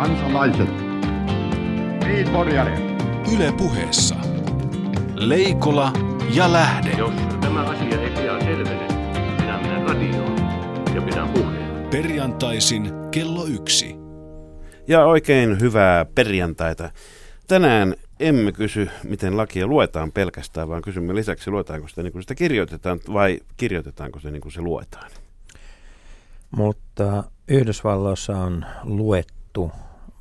kansalaiset, Yle puheessa. Leikola ja Lähde. Jos tämä asia ei pian selvene, minä menen radioon ja pidän puheen. Perjantaisin kello yksi. Ja oikein hyvää perjantaita. Tänään emme kysy, miten lakia luetaan pelkästään, vaan kysymme lisäksi, luetaanko sitä niin kuin sitä kirjoitetaan vai kirjoitetaanko se niin kuin se luetaan. Mutta Yhdysvalloissa on luettu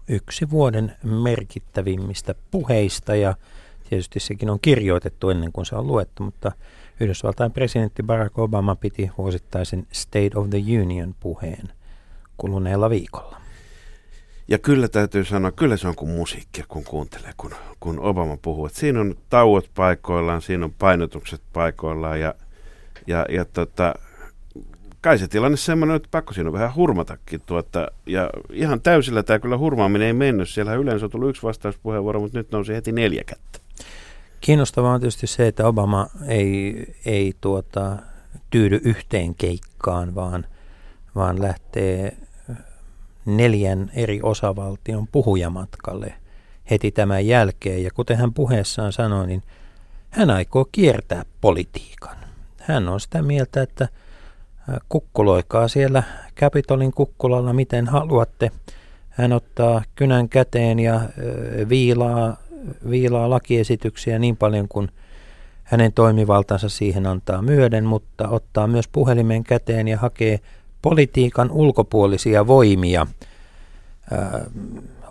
yksi vuoden merkittävimmistä puheista ja tietysti sekin on kirjoitettu ennen kuin se on luettu, mutta Yhdysvaltain presidentti Barack Obama piti vuosittaisen State of the Union puheen kuluneella viikolla. Ja kyllä täytyy sanoa, kyllä se on kuin musiikkia, kun kuuntelee, kun, kun Obama puhuu. Et siinä on tauot paikoillaan, siinä on painotukset paikoillaan ja, ja, ja tota, kai se tilanne semmoinen, että pakko siinä on vähän hurmatakin. Tuota, ja ihan täysillä tämä kyllä hurmaaminen ei mennyt. Siellä yleensä on tullut yksi vastauspuheenvuoro, mutta nyt nousi heti neljä kättä. Kiinnostavaa on tietysti se, että Obama ei, ei tuota, tyydy yhteen keikkaan, vaan, vaan lähtee neljän eri osavaltion puhujamatkalle heti tämän jälkeen. Ja kuten hän puheessaan sanoi, niin hän aikoo kiertää politiikan. Hän on sitä mieltä, että kukkuloikaa siellä Capitolin kukkulalla miten haluatte. Hän ottaa kynän käteen ja viilaa, viilaa lakiesityksiä niin paljon kuin hänen toimivaltansa siihen antaa myöden, mutta ottaa myös puhelimen käteen ja hakee politiikan ulkopuolisia voimia ää,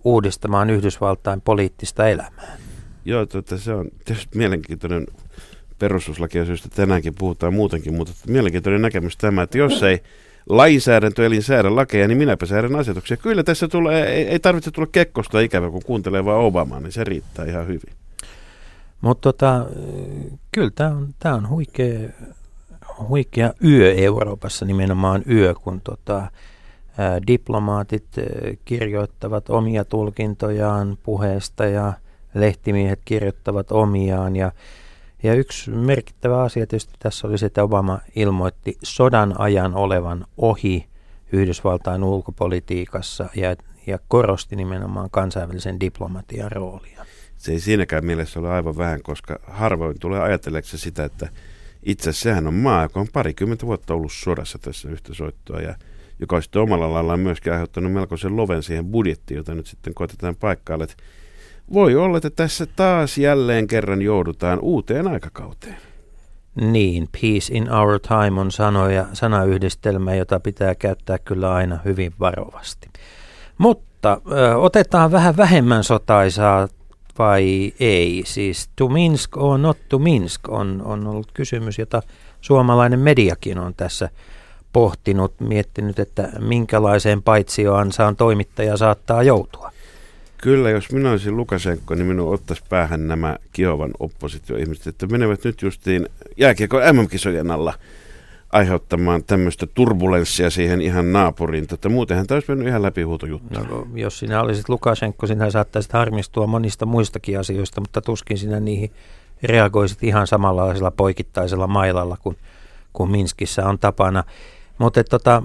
uudistamaan Yhdysvaltain poliittista elämää. Joo, tuota, se on tietysti mielenkiintoinen perustuslakiasioista tänäänkin puhutaan muutenkin, mutta mielenkiintoinen näkemys tämä, että jos ei lainsäädäntö eli säädä lakeja, niin minäpä säädän asetuksia. Kyllä tässä tulee, ei, ei tarvitse tulla kekkosta ikävä, kun kuuntelee vaan Obamaa, niin se riittää ihan hyvin. Mutta tota, kyllä tämä on, tää on huikea, huikea yö Euroopassa, nimenomaan yö, kun tota, ää, diplomaatit kirjoittavat omia tulkintojaan puheesta ja lehtimiehet kirjoittavat omiaan ja ja yksi merkittävä asia tietysti tässä oli se, että Obama ilmoitti sodan ajan olevan ohi Yhdysvaltain ulkopolitiikassa ja, ja korosti nimenomaan kansainvälisen diplomatian roolia. Se ei siinäkään mielessä ole aivan vähän, koska harvoin tulee ajatelleeksi sitä, että itse sehän on maa, joka on parikymmentä vuotta ollut sodassa tässä yhtä soittoa ja joka on sitten omalla laillaan myöskin aiheuttanut melkoisen loven siihen budjettiin, jota nyt sitten koetetaan paikkailla. Että voi olla, että tässä taas jälleen kerran joudutaan uuteen aikakauteen. Niin, peace in our time on sanoja, sanayhdistelmä, jota pitää käyttää kyllä aina hyvin varovasti. Mutta ö, otetaan vähän vähemmän sotaisaa vai ei? Siis to Minsk or not to Minsk on, on ollut kysymys, jota suomalainen mediakin on tässä pohtinut, miettinyt, että minkälaiseen paitsioansaan toimittaja saattaa joutua. Kyllä, jos minä olisin Lukasenko, niin minun ottaisi päähän nämä Kiovan oppositioihmiset, että menevät nyt justiin jääkiekko MM-kisojen alla aiheuttamaan tämmöistä turbulenssia siihen ihan naapuriin. Tätä muutenhan tämä olisi mennyt ihan läpihuutojuttu. No, jos sinä olisit Lukasenko, sinä saattaisit harmistua monista muistakin asioista, mutta tuskin sinä niihin reagoisit ihan samanlaisella poikittaisella mailalla kuin, kuin Minskissä on tapana. Mutta tota,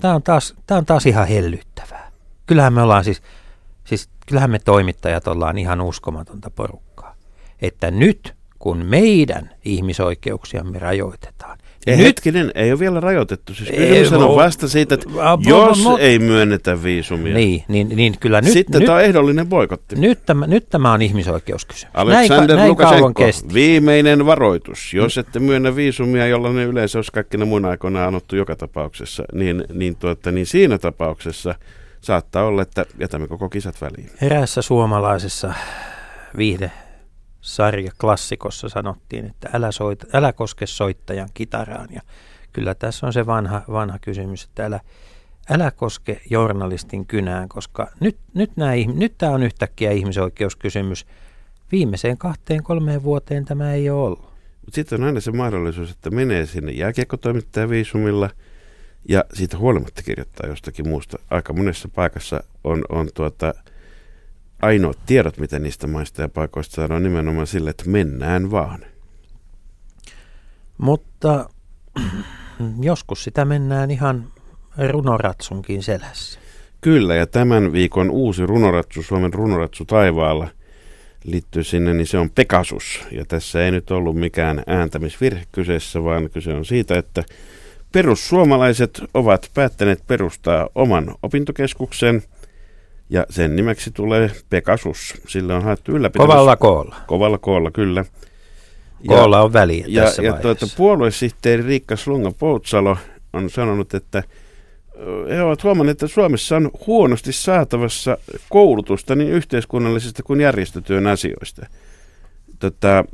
tämä on, taas, on taas ihan hellyttävää. Kyllähän me ollaan siis Siis kyllähän me toimittajat ollaan ihan uskomatonta porukkaa. Että nyt kun meidän ihmisoikeuksiamme rajoitetaan. Ei, nyt, hetkinen, ei ole vielä rajoitettu. Siis kysymys on vasta siitä, että jos ei myönnetä viisumia. Niin, niin, niin kyllä nyt. Sitten nyt, tämä on ehdollinen boikotti. Nyt tämä, nyt tämä on ihmisoikeuskysymys. Aleksander näin, Lukashenko, näin viimeinen varoitus. Jos ette myönnä viisumia, jolla ne yleensä olisi kaikkina muina aikoina annettu joka tapauksessa, niin, niin, tuota, niin siinä tapauksessa – saattaa olla, että jätämme koko kisat väliin. Eräässä suomalaisessa viihde sarja klassikossa sanottiin, että älä, soita, älä koske soittajan kitaraan. Ja kyllä tässä on se vanha, vanha kysymys, että älä, älä koske journalistin kynään, koska nyt, nyt, nämä, nyt tämä on yhtäkkiä ihmisoikeuskysymys. Viimeiseen kahteen kolmeen vuoteen tämä ei ole ollut. Sitten on aina se mahdollisuus, että menee sinne jääkiekkotoimittajan viisumilla – ja siitä huolimatta kirjoittaa jostakin muusta. Aika monessa paikassa on, on tuota, ainoat tiedot, mitä niistä maista ja paikoista saadaan nimenomaan sille, että mennään vaan. Mutta joskus sitä mennään ihan runoratsunkin selässä. Kyllä, ja tämän viikon uusi runoratsu, Suomen runoratsu taivaalla, liittyy sinne, niin se on Pegasus. Ja tässä ei nyt ollut mikään ääntämisvirhe kyseessä, vaan kyse on siitä, että perussuomalaiset ovat päättäneet perustaa oman opintokeskuksen, ja sen nimeksi tulee Pegasus. Sillä on haettu ylläpitämys. Kovalla koolla. Kovalla koolla, kyllä. Koolla on väliä ja, tässä ja vaiheessa. tuota, puoluesihteeri Riikka Slunga Poutsalo on sanonut, että he ovat huomanneet, että Suomessa on huonosti saatavassa koulutusta niin yhteiskunnallisista kuin järjestötyön asioista. Tota,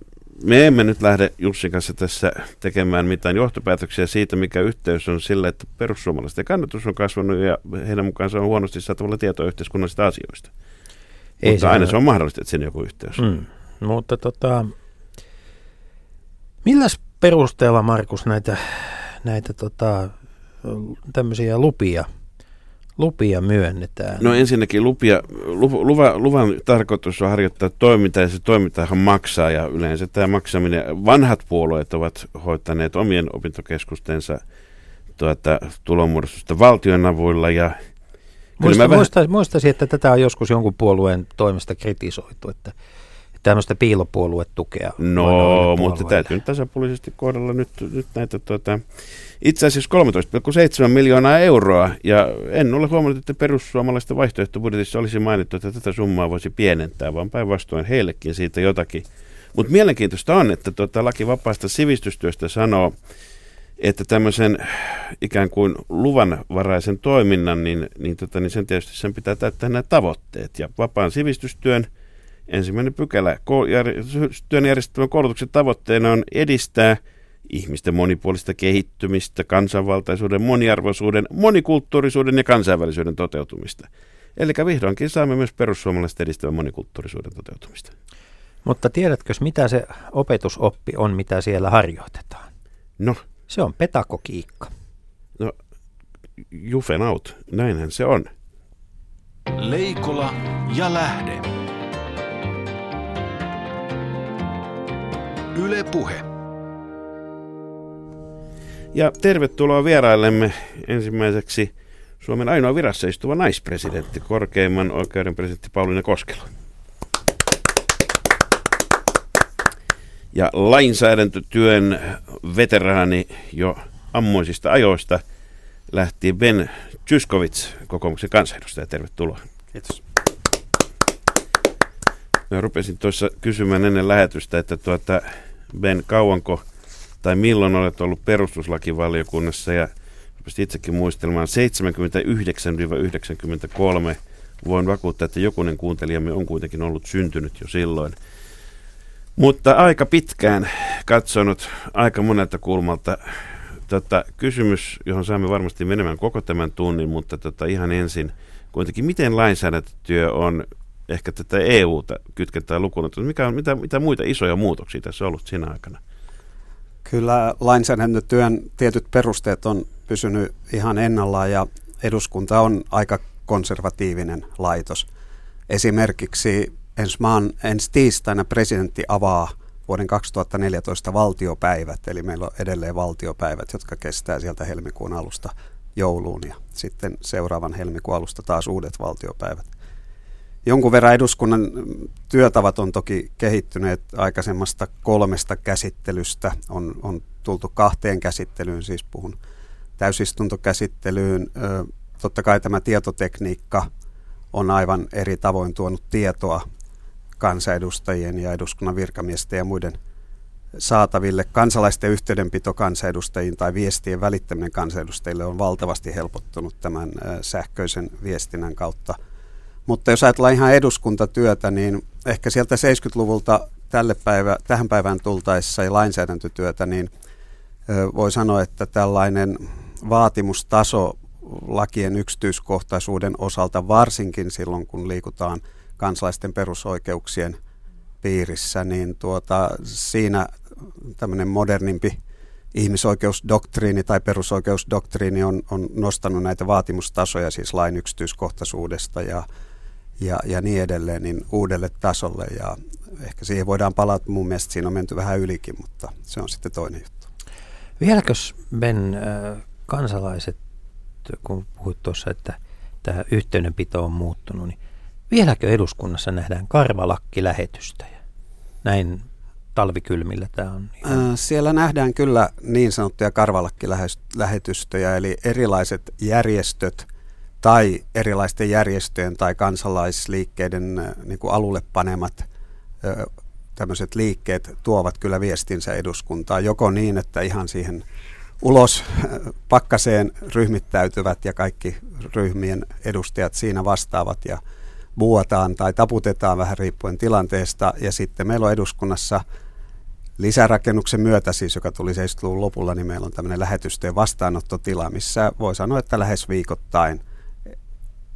me emme nyt lähde Jussin kanssa tässä tekemään mitään johtopäätöksiä siitä, mikä yhteys on sillä, että perussuomalaisten kannatus on kasvanut ja heidän mukaansa on huonosti saatavalla tietoa yhteiskunnallisista asioista. Ei Mutta se aina ole- se on mahdollista, että siinä on joku yhteys. Mm. Mutta tota, milläs perusteella, Markus, näitä, näitä tota, tämmöisiä lupia, lupia myönnetään? No ensinnäkin lupia, lu, luva, luvan tarkoitus on harjoittaa toimintaa ja se toimintahan maksaa ja yleensä tämä maksaminen, vanhat puolueet ovat hoitaneet omien opintokeskustensa tuota, tulonmuodostusta valtion avuilla ja Muista, mä vähän- muista, muistaisin, että tätä on joskus jonkun puolueen toimesta kritisoitu, että tämmöistä piilopuoluetukea. No, mutta täytyy nyt tasapuolisesti kohdella nyt, nyt näitä tuota, itse asiassa 13,7 miljoonaa euroa, ja en ole huomannut, että perussuomalaisten vaihtoehtobudjetissa olisi mainittu, että tätä summaa voisi pienentää, vaan päinvastoin heillekin siitä jotakin. Mutta mielenkiintoista on, että tuota, laki vapaasta sivistystyöstä sanoo, että tämmöisen ikään kuin luvanvaraisen toiminnan, niin, niin, tota, niin sen tietysti sen pitää täyttää nämä tavoitteet. Ja vapaan sivistystyön ensimmäinen pykälä, työn järjestelmän koulutuksen tavoitteena on edistää ihmisten monipuolista kehittymistä, kansanvaltaisuuden, moniarvoisuuden, monikulttuurisuuden ja kansainvälisyyden toteutumista. Eli vihdoinkin saamme myös perussuomalaiset edistävän monikulttuurisuuden toteutumista. Mutta tiedätkö, mitä se opetusoppi on, mitä siellä harjoitetaan? No, Se on pedagogiikka. no, jufen out, näinhän se on. Leikola ja lähde. Yle Puhe. Ja tervetuloa vieraillemme ensimmäiseksi Suomen ainoa virassa istuva naispresidentti, korkeimman oikeuden presidentti Pauliina Koskelo. Ja lainsäädäntötyön veteraani jo ammoisista ajoista lähti Ben Tyskovits, kokoomuksen kansanedustaja. Tervetuloa. Kiitos. Mä rupesin tuossa kysymään ennen lähetystä, että tuota, Ben, kauanko tai milloin olet ollut perustuslakivaliokunnassa ja itsekin muistelemaan 79-93. Voin vakuuttaa, että jokunen kuuntelijamme on kuitenkin ollut syntynyt jo silloin. Mutta aika pitkään katsonut aika monelta kulmalta tota, kysymys, johon saamme varmasti menemään koko tämän tunnin, mutta tota, ihan ensin kuitenkin, miten lainsäädäntötyö on ehkä tätä EUta kytkentää lukuun, mikä on, mitä, mitä muita isoja muutoksia tässä on ollut siinä aikana? Kyllä lainsäädäntötyön tietyt perusteet on pysynyt ihan ennallaan ja eduskunta on aika konservatiivinen laitos. Esimerkiksi ensi, maan, ensi tiistaina presidentti avaa vuoden 2014 valtiopäivät, eli meillä on edelleen valtiopäivät, jotka kestää sieltä helmikuun alusta jouluun ja sitten seuraavan helmikuun alusta taas uudet valtiopäivät. Jonkun verran eduskunnan työtavat on toki kehittyneet aikaisemmasta kolmesta käsittelystä. On, on tultu kahteen käsittelyyn, siis puhun täysistuntokäsittelyyn. Totta kai tämä tietotekniikka on aivan eri tavoin tuonut tietoa kansanedustajien ja eduskunnan virkamiesten ja muiden saataville. Kansalaisten yhteydenpito kansanedustajiin tai viestien välittäminen kansanedustajille on valtavasti helpottunut tämän sähköisen viestinnän kautta. Mutta jos ajatellaan ihan eduskuntatyötä, niin ehkä sieltä 70-luvulta tälle päivä, tähän päivään tultaessa ja lainsäädäntötyötä, niin voi sanoa, että tällainen vaatimustaso lakien yksityiskohtaisuuden osalta, varsinkin silloin kun liikutaan kansalaisten perusoikeuksien piirissä, niin tuota, siinä tämmöinen modernimpi ihmisoikeusdoktriini tai perusoikeusdoktriini on, on nostanut näitä vaatimustasoja siis lain yksityiskohtaisuudesta ja, ja, ja niin edelleen niin uudelle tasolle. Ja ehkä siihen voidaan palata, mun mielestä siinä on menty vähän ylikin, mutta se on sitten toinen juttu. Vieläkös Ben äh, kansalaiset, kun puhuit tuossa, että että yhteydenpito on muuttunut, niin vieläkö eduskunnassa nähdään karvalakkilähetystöjä? Näin talvikylmillä tämä on. Ihan... Siellä nähdään kyllä niin sanottuja karvalakkilähetystöjä, eli erilaiset järjestöt tai erilaisten järjestöjen tai kansalaisliikkeiden niin kuin alulle panemat tämmöiset liikkeet tuovat kyllä viestinsä eduskuntaan, joko niin, että ihan siihen ulos pakkaseen ryhmittäytyvät ja kaikki ryhmien edustajat siinä vastaavat ja vuotaan tai taputetaan vähän riippuen tilanteesta. Ja sitten meillä on eduskunnassa lisärakennuksen myötä, siis joka tuli 70-luvun lopulla, niin meillä on tämmöinen lähetysten vastaanottotila, missä voi sanoa, että lähes viikoittain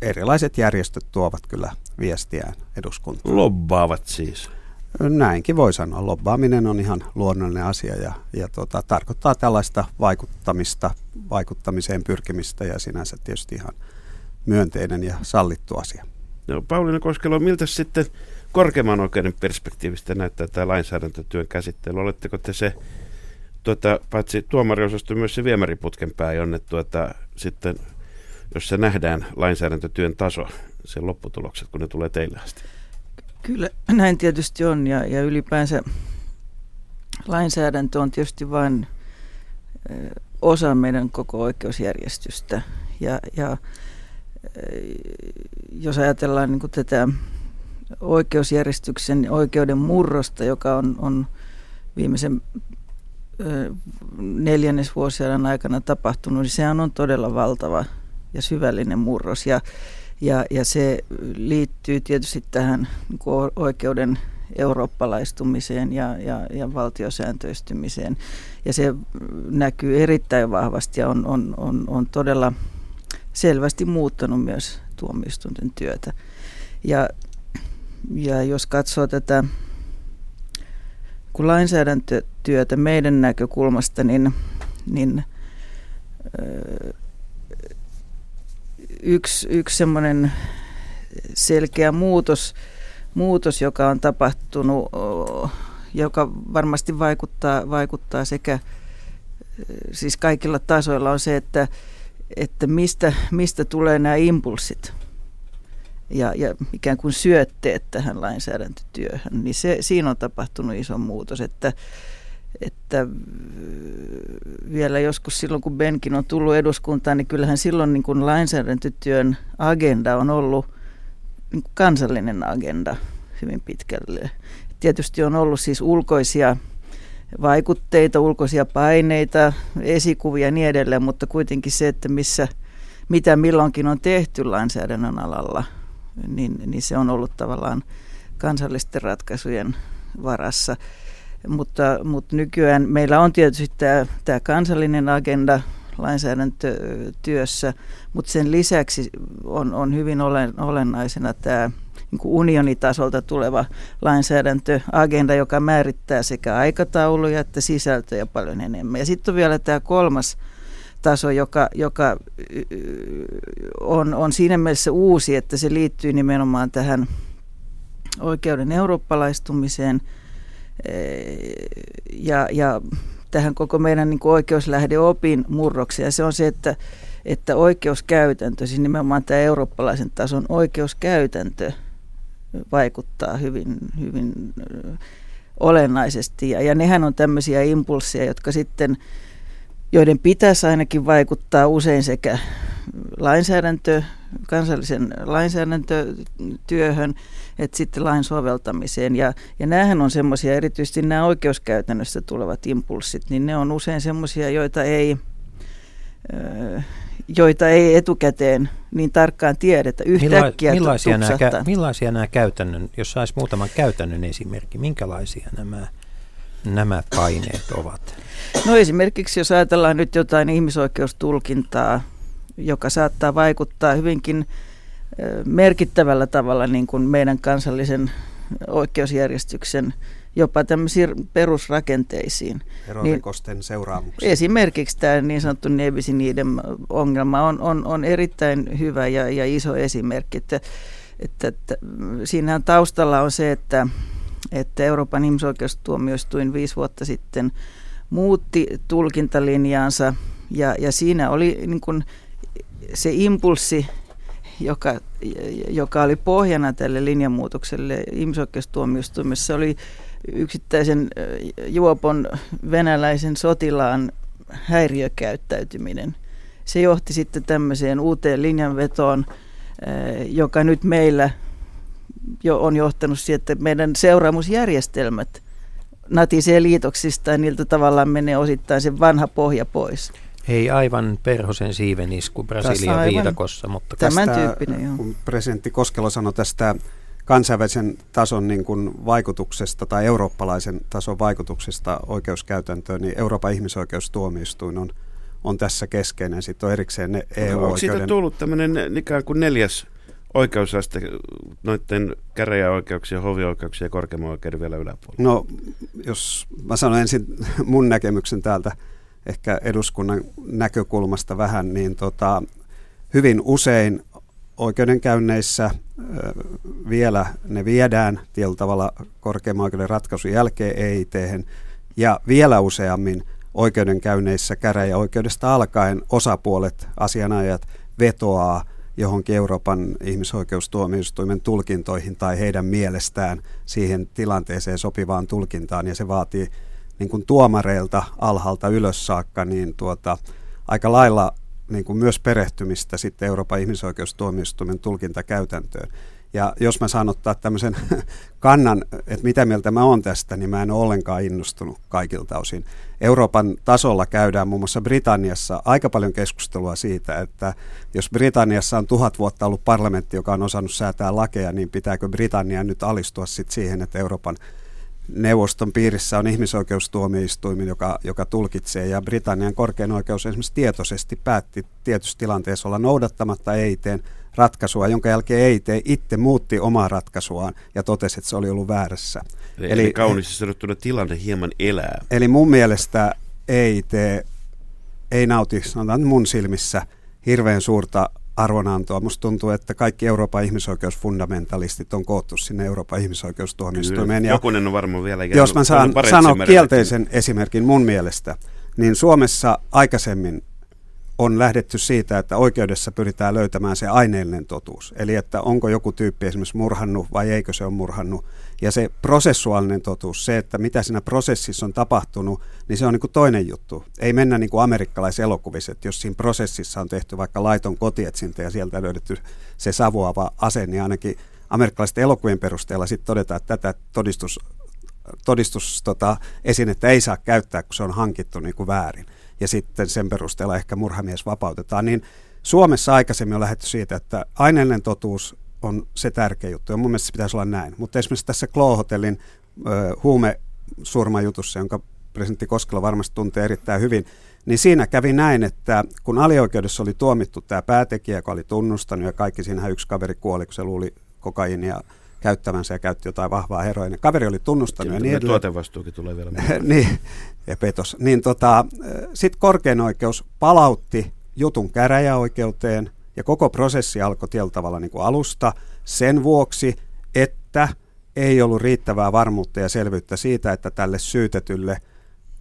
erilaiset järjestöt tuovat kyllä viestiään eduskuntaan. Lobbaavat siis. Näinkin voi sanoa. Lobbaaminen on ihan luonnollinen asia ja, ja tota, tarkoittaa tällaista vaikuttamista, vaikuttamiseen pyrkimistä ja sinänsä tietysti ihan myönteinen ja sallittu asia. No, Pauliina Koskelo, miltä sitten korkeimman oikeuden perspektiivistä näyttää tämä lainsäädäntötyön käsittely? Oletteko te se, tuota, paitsi tuomariosasto, myös se viemäriputken pää, jonne tuota, sitten, jos se nähdään lainsäädäntötyön taso, sen lopputulokset, kun ne tulee teille asti? Kyllä näin tietysti on ja, ja ylipäänsä lainsäädäntö on tietysti vain osa meidän koko oikeusjärjestystä. Ja, ja jos ajatellaan niin tätä oikeusjärjestyksen oikeuden murrosta, joka on, on viimeisen neljännesvuosien aikana tapahtunut, niin sehän on todella valtava ja syvällinen murros. Ja, ja, ja se liittyy tietysti tähän niin oikeuden eurooppalaistumiseen ja, ja, ja valtiosääntöistymiseen. Ja se näkyy erittäin vahvasti ja on, on, on, on todella selvästi muuttanut myös tuomioistuinten työtä. Ja, ja jos katsoo tätä kun lainsäädäntötyötä meidän näkökulmasta, niin, niin yksi, yksi semmoinen selkeä muutos, muutos, joka on tapahtunut, joka varmasti vaikuttaa, vaikuttaa sekä siis kaikilla tasoilla on se, että, että mistä, mistä tulee nämä impulssit ja, ja ikään kuin syötteet tähän lainsäädäntötyöhön, niin se, siinä on tapahtunut iso muutos, että, että vielä joskus silloin, kun Benkin on tullut eduskuntaan, niin kyllähän silloin niin kuin lainsäädäntötyön agenda on ollut niin kuin kansallinen agenda hyvin pitkälle. Tietysti on ollut siis ulkoisia vaikutteita, ulkoisia paineita, esikuvia ja niin edelleen, mutta kuitenkin se, että missä, mitä milloinkin on tehty lainsäädännön alalla, niin, niin se on ollut tavallaan kansallisten ratkaisujen varassa. Mutta, mutta nykyään meillä on tietysti tämä, tämä kansallinen agenda lainsäädäntötyössä, mutta sen lisäksi on, on hyvin olen, olennaisena tämä niin kuin unionitasolta tuleva lainsäädäntöagenda, joka määrittää sekä aikatauluja että sisältöjä paljon enemmän. Ja sitten on vielä tämä kolmas taso, joka, joka on, on siinä mielessä uusi, että se liittyy nimenomaan tähän oikeuden eurooppalaistumiseen – ja, ja tähän koko meidän niin oikeuslähdeopin. Ja se on se, että, että oikeuskäytäntö, siis nimenomaan tämä eurooppalaisen tason oikeuskäytäntö vaikuttaa hyvin, hyvin olennaisesti. Ja, ja nehän on tämmöisiä impulsseja, jotka sitten, joiden pitäisi ainakin vaikuttaa usein sekä lainsäädäntö, kansallisen lainsäädäntötyöhön, että sitten lain soveltamiseen. Ja, ja näähän on semmoisia, erityisesti nämä oikeuskäytännössä tulevat impulssit, niin ne on usein semmoisia, joita ei, joita ei etukäteen niin tarkkaan tiedetä. Yhtäkkiä millaisia, nämä, millaisia nämä käytännön, jos saisi muutaman käytännön esimerkki, minkälaisia nämä, nämä paineet ovat? No esimerkiksi jos ajatellaan nyt jotain ihmisoikeustulkintaa, joka saattaa vaikuttaa hyvinkin merkittävällä tavalla niin kuin meidän kansallisen oikeusjärjestyksen jopa tämmöisiin perusrakenteisiin. Eronrikosten niin seuraamuksia. Esimerkiksi tämä niin sanottu niiden ongelma on, on, on erittäin hyvä ja, ja iso esimerkki. Että, että, että siinähän taustalla on se, että, että Euroopan ihmisoikeustuomioistuin viisi vuotta sitten muutti tulkintalinjaansa ja, ja siinä oli niin kuin se impulssi joka, joka oli pohjana tälle linjanmuutokselle ihmisoikeustuomioistuimessa, oli yksittäisen juopon venäläisen sotilaan häiriökäyttäytyminen. Se johti sitten tämmöiseen uuteen linjanvetoon, joka nyt meillä jo on johtanut siihen, että meidän seuraamusjärjestelmät natisee liitoksista ja niiltä tavallaan menee osittain se vanha pohja pois. Ei aivan perhosen siivenisku Brasilian viidakossa, mutta tämän tästä, tyyppinen, joo. kun presidentti Koskelo sanoi tästä kansainvälisen tason niin kuin vaikutuksesta tai eurooppalaisen tason vaikutuksesta oikeuskäytäntöön, niin Euroopan ihmisoikeustuomioistuin on, on tässä keskeinen. Sitten on erikseen ne EU-oikeuden... Onko siitä tullut tämmöinen ikään kuin neljäs oikeusaste noiden käräjäoikeuksien, hovioikeuksien ja korkeimman oikeuden vielä yläpuolella? No, jos mä sanon ensin mun näkemyksen täältä ehkä eduskunnan näkökulmasta vähän, niin tota, hyvin usein oikeudenkäynneissä vielä ne viedään tietyllä tavalla korkeimman oikeuden ratkaisun jälkeen EIT, ja vielä useammin oikeudenkäynneissä käräjäoikeudesta alkaen osapuolet, asianajat vetoaa johonkin Euroopan ihmisoikeustuomioistuimen tulkintoihin tai heidän mielestään siihen tilanteeseen sopivaan tulkintaan, ja se vaatii niin kuin tuomareilta alhaalta ylös saakka niin tuota, aika lailla niin kuin myös perehtymistä sitten Euroopan ihmisoikeustuomioistuimen tulkintakäytäntöön. Ja jos mä saan ottaa tämmöisen kannan, että mitä mieltä mä oon tästä, niin mä en ole ollenkaan innostunut kaikilta osin. Euroopan tasolla käydään muun muassa Britanniassa aika paljon keskustelua siitä, että jos Britanniassa on tuhat vuotta ollut parlamentti, joka on osannut säätää lakeja, niin pitääkö Britannia nyt alistua sitten siihen, että Euroopan neuvoston piirissä on ihmisoikeustuomioistuimin, joka, joka tulkitsee, ja Britannian korkein oikeus esimerkiksi tietoisesti päätti tietyssä tilanteessa olla noudattamatta EITn ratkaisua, jonka jälkeen EIT itse muutti omaa ratkaisuaan ja totesi, että se oli ollut väärässä. Eli, eli kauniisti sanottuna tilanne hieman elää. Eli mun mielestä EIT ei nauti, sanotaan mun silmissä, hirveän suurta arvonantoa. Musta tuntuu, että kaikki Euroopan ihmisoikeusfundamentalistit on koottu sinne Euroopan ihmisoikeustuomioistuimeen. Ja Jokunen on varmaan vielä. Jos mä saan sanoa kielteisen esimerkin mun mielestä, niin Suomessa aikaisemmin on lähdetty siitä, että oikeudessa pyritään löytämään se aineellinen totuus. Eli että onko joku tyyppi esimerkiksi murhannut vai eikö se ole murhannut. Ja se prosessuaalinen totuus, se, että mitä siinä prosessissa on tapahtunut, niin se on niin kuin toinen juttu. Ei mennä niin kuin amerikkalaiselokuvissa, että jos siinä prosessissa on tehty vaikka laiton kotietsintä ja sieltä löydetty se savuava ase, niin ainakin amerikkalaisten elokuvien perusteella sitten todetaan, että tätä todistus, todistus tota, esinettä ei saa käyttää, kun se on hankittu niin kuin väärin ja sitten sen perusteella ehkä murhamies vapautetaan, niin Suomessa aikaisemmin on lähdetty siitä, että aineellinen totuus on se tärkeä juttu, ja mun mielestä se pitäisi olla näin. Mutta esimerkiksi tässä Klo-hotellin huumesurmajutussa, jonka presidentti Koskela varmasti tuntee erittäin hyvin, niin siinä kävi näin, että kun alioikeudessa oli tuomittu tämä päätekijä, joka oli tunnustanut, ja kaikki siinä yksi kaveri kuoli, kun se luuli kokaiinia käyttävänsä ja käytti jotain vahvaa heroinia. Kaveri oli tunnustanut ja niin edelleen. Tuotevastuukin tulee vielä. niin, ja petos. Niin tota, sitten korkein oikeus palautti jutun käräjäoikeuteen ja koko prosessi alkoi tietyllä tavalla niin kuin alusta sen vuoksi, että ei ollut riittävää varmuutta ja selvyyttä siitä, että tälle syytetylle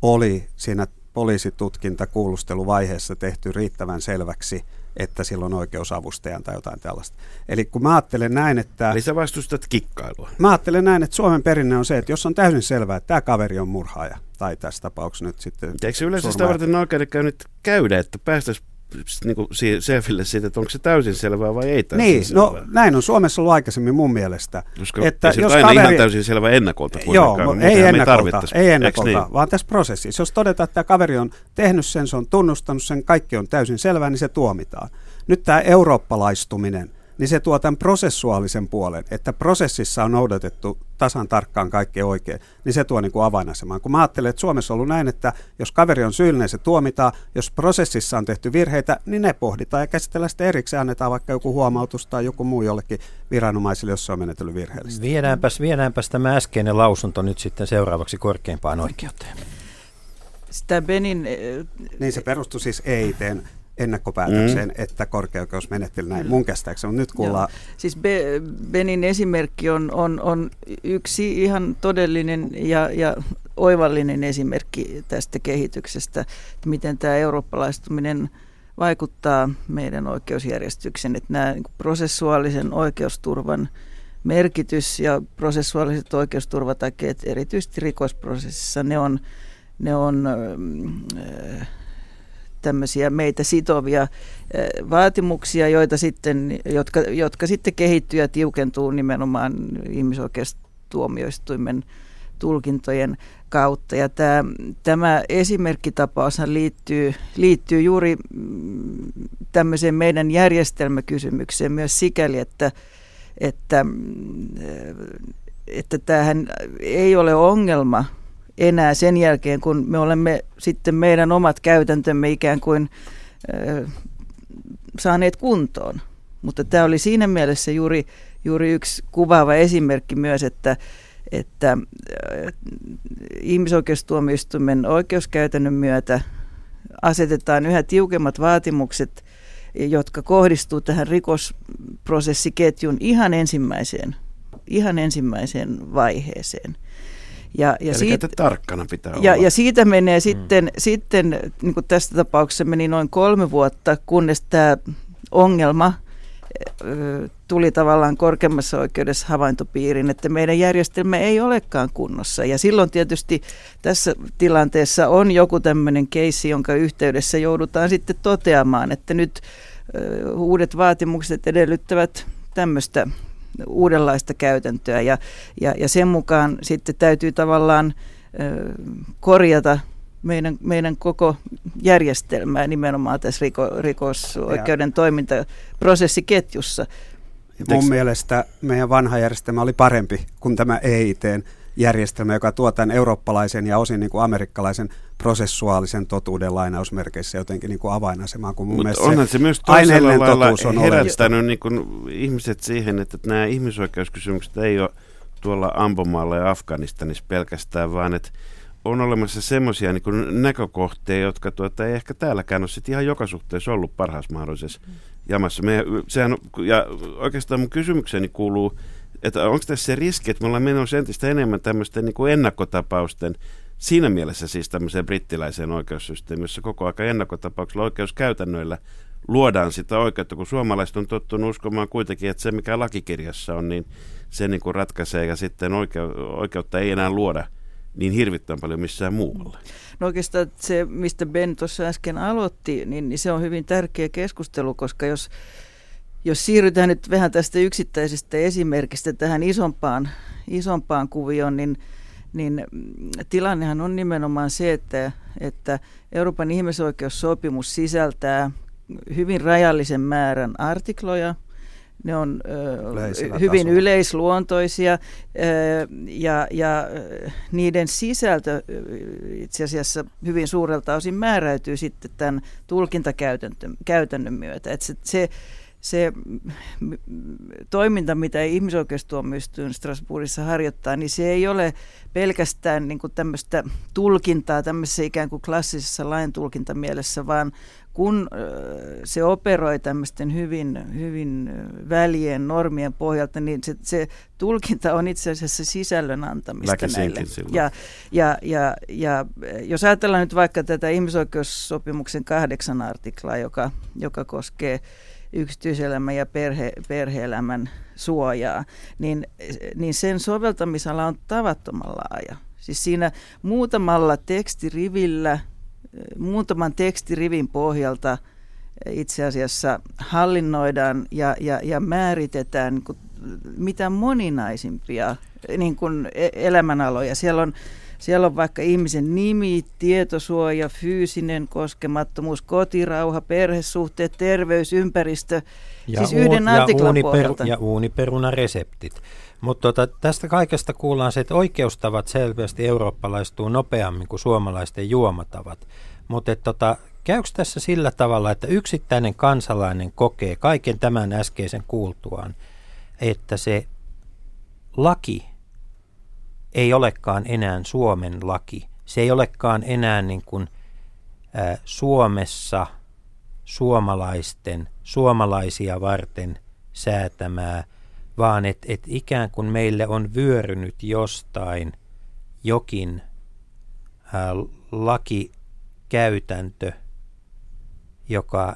oli siinä poliisitutkinta kuulusteluvaiheessa tehty riittävän selväksi – että silloin oikeusavustajan tai jotain tällaista. Eli kun mä ajattelen näin, että... Eli sä vastustat kikkailua. Mä ajattelen näin, että Suomen perinne on se, että jos on täysin selvää, että tämä kaveri on murhaaja, tai tässä tapauksessa nyt sitten... Eikö yleensä sitä varten oikeudenkäynnit käydä, että päästäisiin niin kuin selville siitä, että onko se täysin selvää vai ei täysin Niin, selvää. no näin on Suomessa ollut aikaisemmin mun mielestä. Koska että jos aina kaveri... ihan täysin selvä ennakolta Joo, ei ennakolta, ei ennakolta niin? vaan tässä prosessissa. Jos todetaan, että tämä kaveri on tehnyt sen, se on tunnustanut sen, kaikki on täysin selvää, niin se tuomitaan. Nyt tämä eurooppalaistuminen, niin se tuo tämän prosessuaalisen puolen, että prosessissa on noudatettu tasan tarkkaan kaikki oikein, niin se tuo niin kuin avainasemaan. Kun mä ajattelen, että Suomessa on ollut näin, että jos kaveri on syyllinen, se tuomitaan. Jos prosessissa on tehty virheitä, niin ne pohditaan ja käsitellään sitten erikseen. Annetaan vaikka joku huomautus tai joku muu jollekin viranomaisille, jos se on menetellyt virheellisesti. Viedäänpäs, viedäänpäs tämä äskeinen lausunto nyt sitten seuraavaksi korkeimpaan oikeuteen. Sitä Benin... Niin se perustui siis EITn ennakkopäätökseen, mm. että korkeaoikeus menetteli näin. Mun käsittääkseni, mutta nyt kuullaan... Joo. Siis Be- Benin esimerkki on, on, on yksi ihan todellinen ja, ja oivallinen esimerkki tästä kehityksestä, että miten tämä eurooppalaistuminen vaikuttaa meidän oikeusjärjestyksen, että nämä niin prosessuaalisen oikeusturvan merkitys ja prosessuaaliset oikeusturvatakeet, erityisesti rikosprosessissa, ne on, ne on äh, tämmöisiä meitä sitovia äh, vaatimuksia, joita sitten, jotka, jotka sitten kehittyy ja tiukentuu nimenomaan ihmisoikeustuomioistuimen tulkintojen kautta. Ja tämä, tämä esimerkkitapaus liittyy, liittyy juuri mm, tämmöiseen meidän järjestelmäkysymykseen myös sikäli, että, että, mm, että tämähän ei ole ongelma enää sen jälkeen, kun me olemme sitten meidän omat käytäntömme ikään kuin saaneet kuntoon. Mutta tämä oli siinä mielessä juuri, juuri yksi kuvaava esimerkki myös, että, että ihmisoikeustuomioistuimen oikeuskäytännön myötä asetetaan yhä tiukemmat vaatimukset, jotka kohdistuu tähän rikosprosessiketjun ihan ensimmäiseen, ihan ensimmäiseen vaiheeseen. Ja, ja, siitä, tarkkana pitää ja, olla. ja siitä menee sitten, mm. sitten niin kuin tästä tapauksessa meni noin kolme vuotta, kunnes tämä ongelma – tuli tavallaan korkeimmassa oikeudessa havaintopiirin, että meidän järjestelmä ei olekaan kunnossa. Ja silloin tietysti tässä tilanteessa on joku tämmöinen keissi, jonka yhteydessä joudutaan sitten toteamaan, että nyt uudet vaatimukset edellyttävät tämmöistä uudenlaista käytäntöä ja, ja, ja sen mukaan sitten täytyy tavallaan korjata meidän, meidän koko järjestelmää nimenomaan tässä riko, rikosoikeuden ja. toimintaprosessiketjussa. Mun Teks... mielestä meidän vanha järjestelmä oli parempi kuin tämä EITn järjestelmä, joka tuo tämän eurooppalaisen ja osin niin kuin amerikkalaisen prosessuaalisen totuuden lainausmerkeissä jotenkin niin kuin avainasemaan, kun mun Mut mielestä onhan se, se myös aineellinen totuus on herättänyt niin kuin ihmiset siihen, että nämä ihmisoikeuskysymykset ei ole tuolla Ambomaalla ja Afganistanissa pelkästään, vaan että on olemassa semmoisia niin näkökohtia, jotka tuota, ei ehkä täälläkään ole sit ihan joka suhteessa ollut parhaassa mahdollisessa mm. jamassa. Me, sehän, ja oikeastaan mun kysymykseni kuuluu, että onko tässä se riski, että me ollaan menossa entistä enemmän tämmöisten niin ennakkotapausten, siinä mielessä siis tämmöiseen brittiläiseen oikeussysteemiin, jossa koko aika ennakkotapauksella oikeuskäytännöillä luodaan sitä oikeutta, kun suomalaiset on tottunut uskomaan kuitenkin, että se mikä lakikirjassa on, niin se niin kuin ratkaisee ja sitten oikeutta ei enää luoda – niin hirvittävän paljon missään muualla. No oikeastaan se, mistä Ben tuossa äsken aloitti, niin, niin se on hyvin tärkeä keskustelu, koska jos, jos siirrytään nyt vähän tästä yksittäisestä esimerkistä tähän isompaan, isompaan kuvioon, niin, niin tilannehan on nimenomaan se, että, että Euroopan ihmisoikeussopimus sisältää hyvin rajallisen määrän artikloja – ne on ö, hyvin tasolla. yleisluontoisia ja, ja niiden sisältö itse asiassa hyvin suurelta osin määräytyy sitten tämän tulkintakäytännön myötä. Et se, se, se toiminta, mitä ihmisoikeustuomioistuin Strasbourgissa harjoittaa, niin se ei ole pelkästään niin kuin tämmöistä tulkintaa tämmöisessä ikään kuin klassisessa lain tulkintamielessä, vaan kun se operoi tämmöisten hyvin, hyvin välien normien pohjalta, niin se, se tulkinta on itse asiassa sisällön antamista Läkisinkin näille. Silloin. Ja, ja, ja, ja jos ajatellaan nyt vaikka tätä ihmisoikeussopimuksen kahdeksan artiklaa, joka, joka koskee yksityiselämän ja perhe, perheelämän suojaa, niin, niin sen soveltamisala on tavattoman laaja. Siis siinä muutamalla tekstirivillä – muutaman tekstirivin pohjalta itse asiassa hallinnoidaan ja, ja, ja määritetään niin kuin mitä moninaisimpia niin kuin e, elämänaloja. Siellä on, siellä on vaikka ihmisen nimi, tietosuoja, fyysinen koskemattomuus, kotirauha, perhesuhteet, terveys, ympäristö. Ja siis yhden ja artiklan uuniperu, pohjalta. Ja uuniperunareseptit. Mutta tota, tästä kaikesta kuullaan se, että oikeustavat selvästi eurooppalaistuu nopeammin kuin suomalaisten juomatavat. Mutta tota, käykö tässä sillä tavalla, että yksittäinen kansalainen kokee kaiken tämän äskeisen kuultuaan, että se laki ei olekaan enää Suomen laki. Se ei olekaan enää niin kuin, ä, Suomessa suomalaisten, suomalaisia varten säätämää – vaan että et ikään kuin meille on vyörynyt jostain jokin ää, lakikäytäntö, joka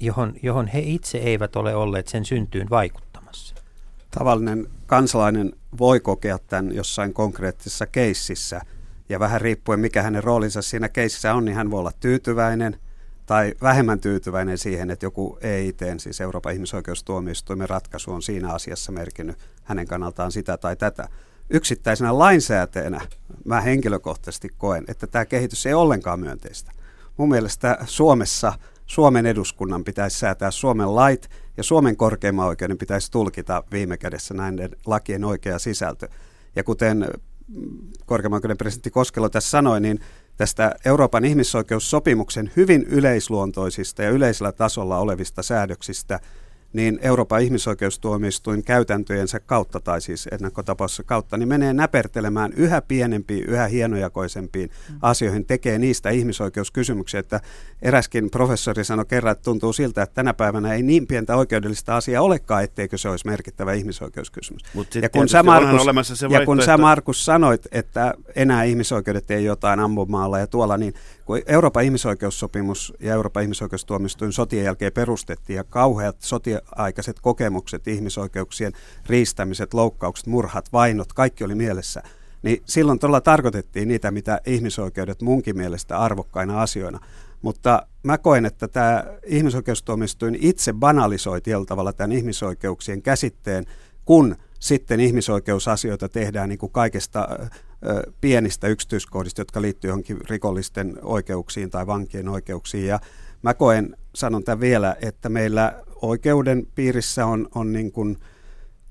johon, johon he itse eivät ole olleet sen syntyyn vaikuttamassa. Tavallinen kansalainen voi kokea tämän jossain konkreettisessa keississä, ja vähän riippuen mikä hänen roolinsa siinä keississä on, niin hän voi olla tyytyväinen tai vähemmän tyytyväinen siihen, että joku EIT, siis Euroopan ihmisoikeustuomioistuimen ratkaisu on siinä asiassa merkinnyt hänen kannaltaan sitä tai tätä. Yksittäisenä lainsääteenä mä henkilökohtaisesti koen, että tämä kehitys ei ollenkaan myönteistä. Mun mielestä Suomessa Suomen eduskunnan pitäisi säätää Suomen lait ja Suomen korkeimman oikeuden pitäisi tulkita viime kädessä näiden lakien oikea sisältö. Ja kuten korkeimman oikeuden presidentti Koskelo tässä sanoi, niin tästä Euroopan ihmisoikeussopimuksen hyvin yleisluontoisista ja yleisellä tasolla olevista säädöksistä – niin Euroopan ihmisoikeustuomioistuin käytäntöjensä kautta, tai siis ennakkotapauksessa kautta, niin menee näpertelemään yhä pienempiin, yhä hienojakoisempiin mm. asioihin, tekee niistä ihmisoikeuskysymyksiä, että eräskin professori sanoi kerran, että tuntuu siltä, että tänä päivänä ei niin pientä oikeudellista asiaa olekaan, etteikö se olisi merkittävä ihmisoikeuskysymys. ja kun, sä, Markus, se ja kun sä Markus sanoit, että enää ihmisoikeudet ei jotain ammumaalla ja tuolla, niin kun Euroopan ihmisoikeussopimus ja Euroopan ihmisoikeustuomioistuin sotien jälkeen perustettiin ja kauheat sotiaikaiset kokemukset, ihmisoikeuksien riistämiset, loukkaukset, murhat, vainot, kaikki oli mielessä, niin silloin todella tarkoitettiin niitä, mitä ihmisoikeudet munkin mielestä arvokkaina asioina. Mutta mä koen, että tämä ihmisoikeustuomioistuin itse banalisoi tietyllä tavalla tämän ihmisoikeuksien käsitteen, kun sitten ihmisoikeusasioita tehdään niin kuin kaikesta pienistä yksityiskohdista, jotka liittyy johonkin rikollisten oikeuksiin tai vankien oikeuksiin. Ja mä koen, sanon tämän vielä, että meillä oikeuden piirissä on, on niin kuin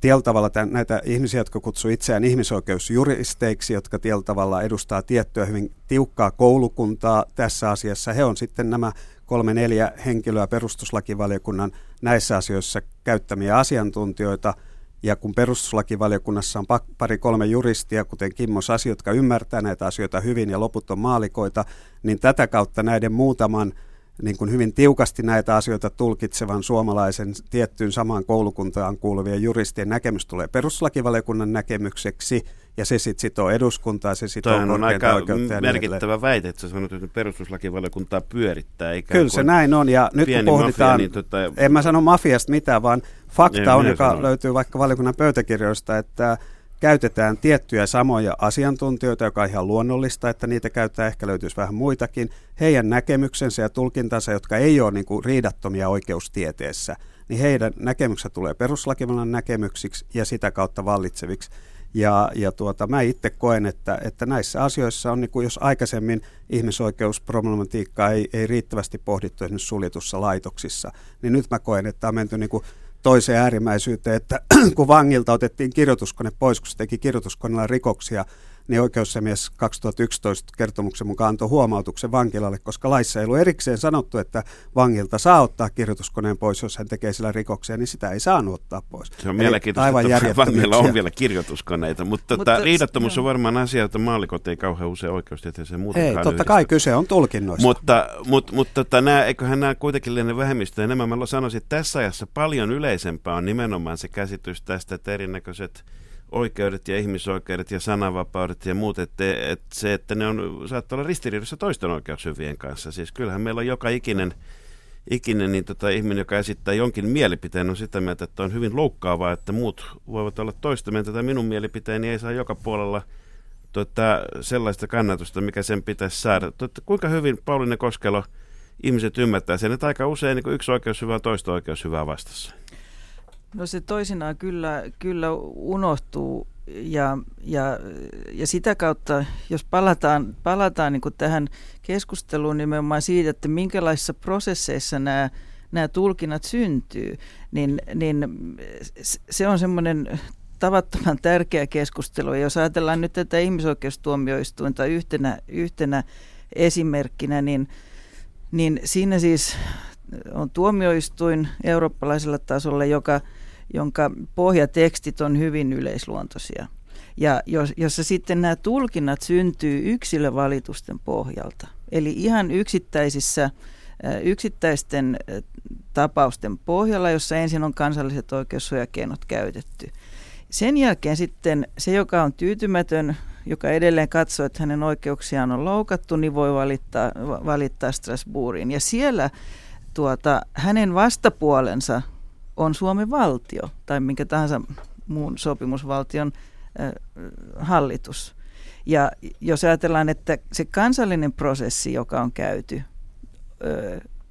tietyllä tavalla tämän, näitä ihmisiä, jotka kutsuu itseään ihmisoikeusjuristeiksi, jotka tietyllä tavalla edustaa tiettyä hyvin tiukkaa koulukuntaa tässä asiassa. He on sitten nämä kolme neljä henkilöä perustuslakivaliokunnan näissä asioissa käyttämiä asiantuntijoita – ja kun perustuslakivaliokunnassa on pari kolme juristia, kuten Kimmo Sasi, jotka ymmärtää näitä asioita hyvin ja loput on maalikoita, niin tätä kautta näiden muutaman niin kuin hyvin tiukasti näitä asioita tulkitsevan suomalaisen tiettyyn samaan koulukuntaan kuuluvien juristien näkemys tulee perustuslakivaliokunnan näkemykseksi, ja se sitten sitoo eduskuntaa, se sitoo Toi on aika niin merkittävä niin väite, että sä sanot, että perustuslakivaliokuntaa pyörittää. Kyllä se näin on, ja nyt kun pohditaan, mafia, niin tota... en mä sano mafiasta mitään, vaan fakta on, joka sanon. löytyy vaikka valiokunnan pöytäkirjoista, että käytetään tiettyjä samoja asiantuntijoita, joka on ihan luonnollista, että niitä käyttää, ehkä löytyisi vähän muitakin, heidän näkemyksensä ja tulkintansa, jotka ei ole niin kuin riidattomia oikeustieteessä, niin heidän näkemyksensä tulee peruslakivallan näkemyksiksi ja sitä kautta vallitseviksi. Ja, ja tuota, mä itse koen, että, että näissä asioissa on, niin kuin jos aikaisemmin ihmisoikeusproblematiikkaa ei, ei riittävästi pohdittu esimerkiksi suljetussa laitoksissa, niin nyt mä koen, että on menty niin kuin toiseen äärimmäisyyteen, että kun vangilta otettiin kirjoituskone pois, kun se teki kirjoituskoneella rikoksia, niin oikeussemies 2011 kertomuksen mukaan antoi huomautuksen vankilalle, koska laissa ei ollut erikseen sanottu, että vangilta saa ottaa kirjoituskoneen pois, jos hän tekee sillä rikoksia, niin sitä ei saanut ottaa pois. Se on Eli mielenkiintoista, aivan että vangilla on vielä kirjoituskoneita, mutta, mutta tota, riidattomuus on varmaan asia, että maalikot ei kauhean usein oikeustieteeseen muutenkaan Ei, totta yhdistä. kai kyse on tulkinnoista. Mutta, mutta, mutta tota, nämä, eiköhän nämä kuitenkin liene vähemmistöjä enemmän. Mä sanoisin, että tässä ajassa paljon yleisempää on nimenomaan se käsitys tästä, että erinäköiset oikeudet ja ihmisoikeudet ja sananvapaudet ja muut, että, että se, että ne on, saattaa olla ristiriidassa toisten oikeushyvien kanssa. Siis kyllähän meillä on joka ikinen, ikinen niin tota, ihminen, joka esittää jonkin mielipiteen, on sitä mieltä, että on hyvin loukkaavaa, että muut voivat olla toista mieltä, tai minun mielipiteeni ei saa joka puolella tota, sellaista kannatusta, mikä sen pitäisi saada. Tota, kuinka hyvin Pauline Koskelo ihmiset ymmärtää sen, että aika usein niin yksi oikeushyvä on toista oikeushyvää vastassa? No se toisinaan kyllä, kyllä unohtuu ja, ja, ja sitä kautta, jos palataan, palataan niin tähän keskusteluun nimenomaan siitä, että minkälaisissa prosesseissa nämä, nämä tulkinnat syntyy, niin, niin se on semmoinen tavattoman tärkeä keskustelu. Ja jos ajatellaan nyt tätä ihmisoikeustuomioistuinta yhtenä, yhtenä esimerkkinä, niin, niin siinä siis on tuomioistuin eurooppalaisella tasolla, joka – jonka pohjatekstit on hyvin yleisluontoisia. Ja jos, jossa sitten nämä tulkinnat syntyy yksilövalitusten pohjalta. Eli ihan yksittäisissä, yksittäisten tapausten pohjalla, jossa ensin on kansalliset oikeussuojakeinot käytetty. Sen jälkeen sitten se, joka on tyytymätön, joka edelleen katsoo, että hänen oikeuksiaan on loukattu, niin voi valittaa, valittaa Strasbourgiin. Ja siellä tuota, hänen vastapuolensa on Suomen valtio tai minkä tahansa muun sopimusvaltion hallitus. Ja jos ajatellaan, että se kansallinen prosessi, joka on käyty,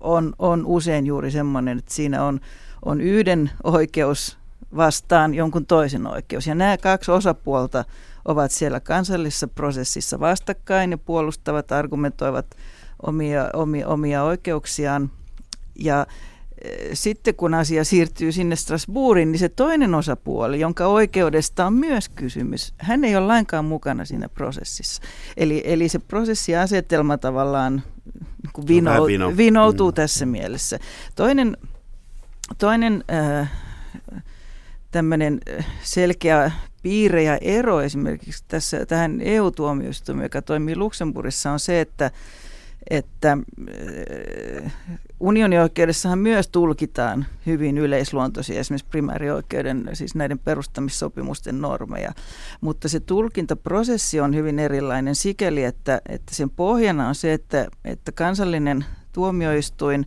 on, on usein juuri semmoinen, että siinä on, on yhden oikeus vastaan jonkun toisen oikeus. Ja nämä kaksi osapuolta ovat siellä kansallisessa prosessissa vastakkain ja puolustavat, argumentoivat omia, omia, omia oikeuksiaan. Ja sitten kun asia siirtyy sinne Strasbourgin, niin se toinen osapuoli, jonka oikeudesta on myös kysymys, hän ei ole lainkaan mukana siinä prosessissa. Eli, eli se prosessiasetelma tavallaan niin vino, vino. vinoutuu mm. tässä mielessä. Toinen, toinen äh, tämmöinen äh, selkeä piirre ja ero esimerkiksi tässä, tähän EU-tuomioistuimeen, joka toimii Luxemburgissa, on se, että, että äh, unionioikeudessahan myös tulkitaan hyvin yleisluontoisia esimerkiksi primäärioikeuden, siis näiden perustamissopimusten normeja. Mutta se tulkintaprosessi on hyvin erilainen sikäli, että, että sen pohjana on se, että, että kansallinen tuomioistuin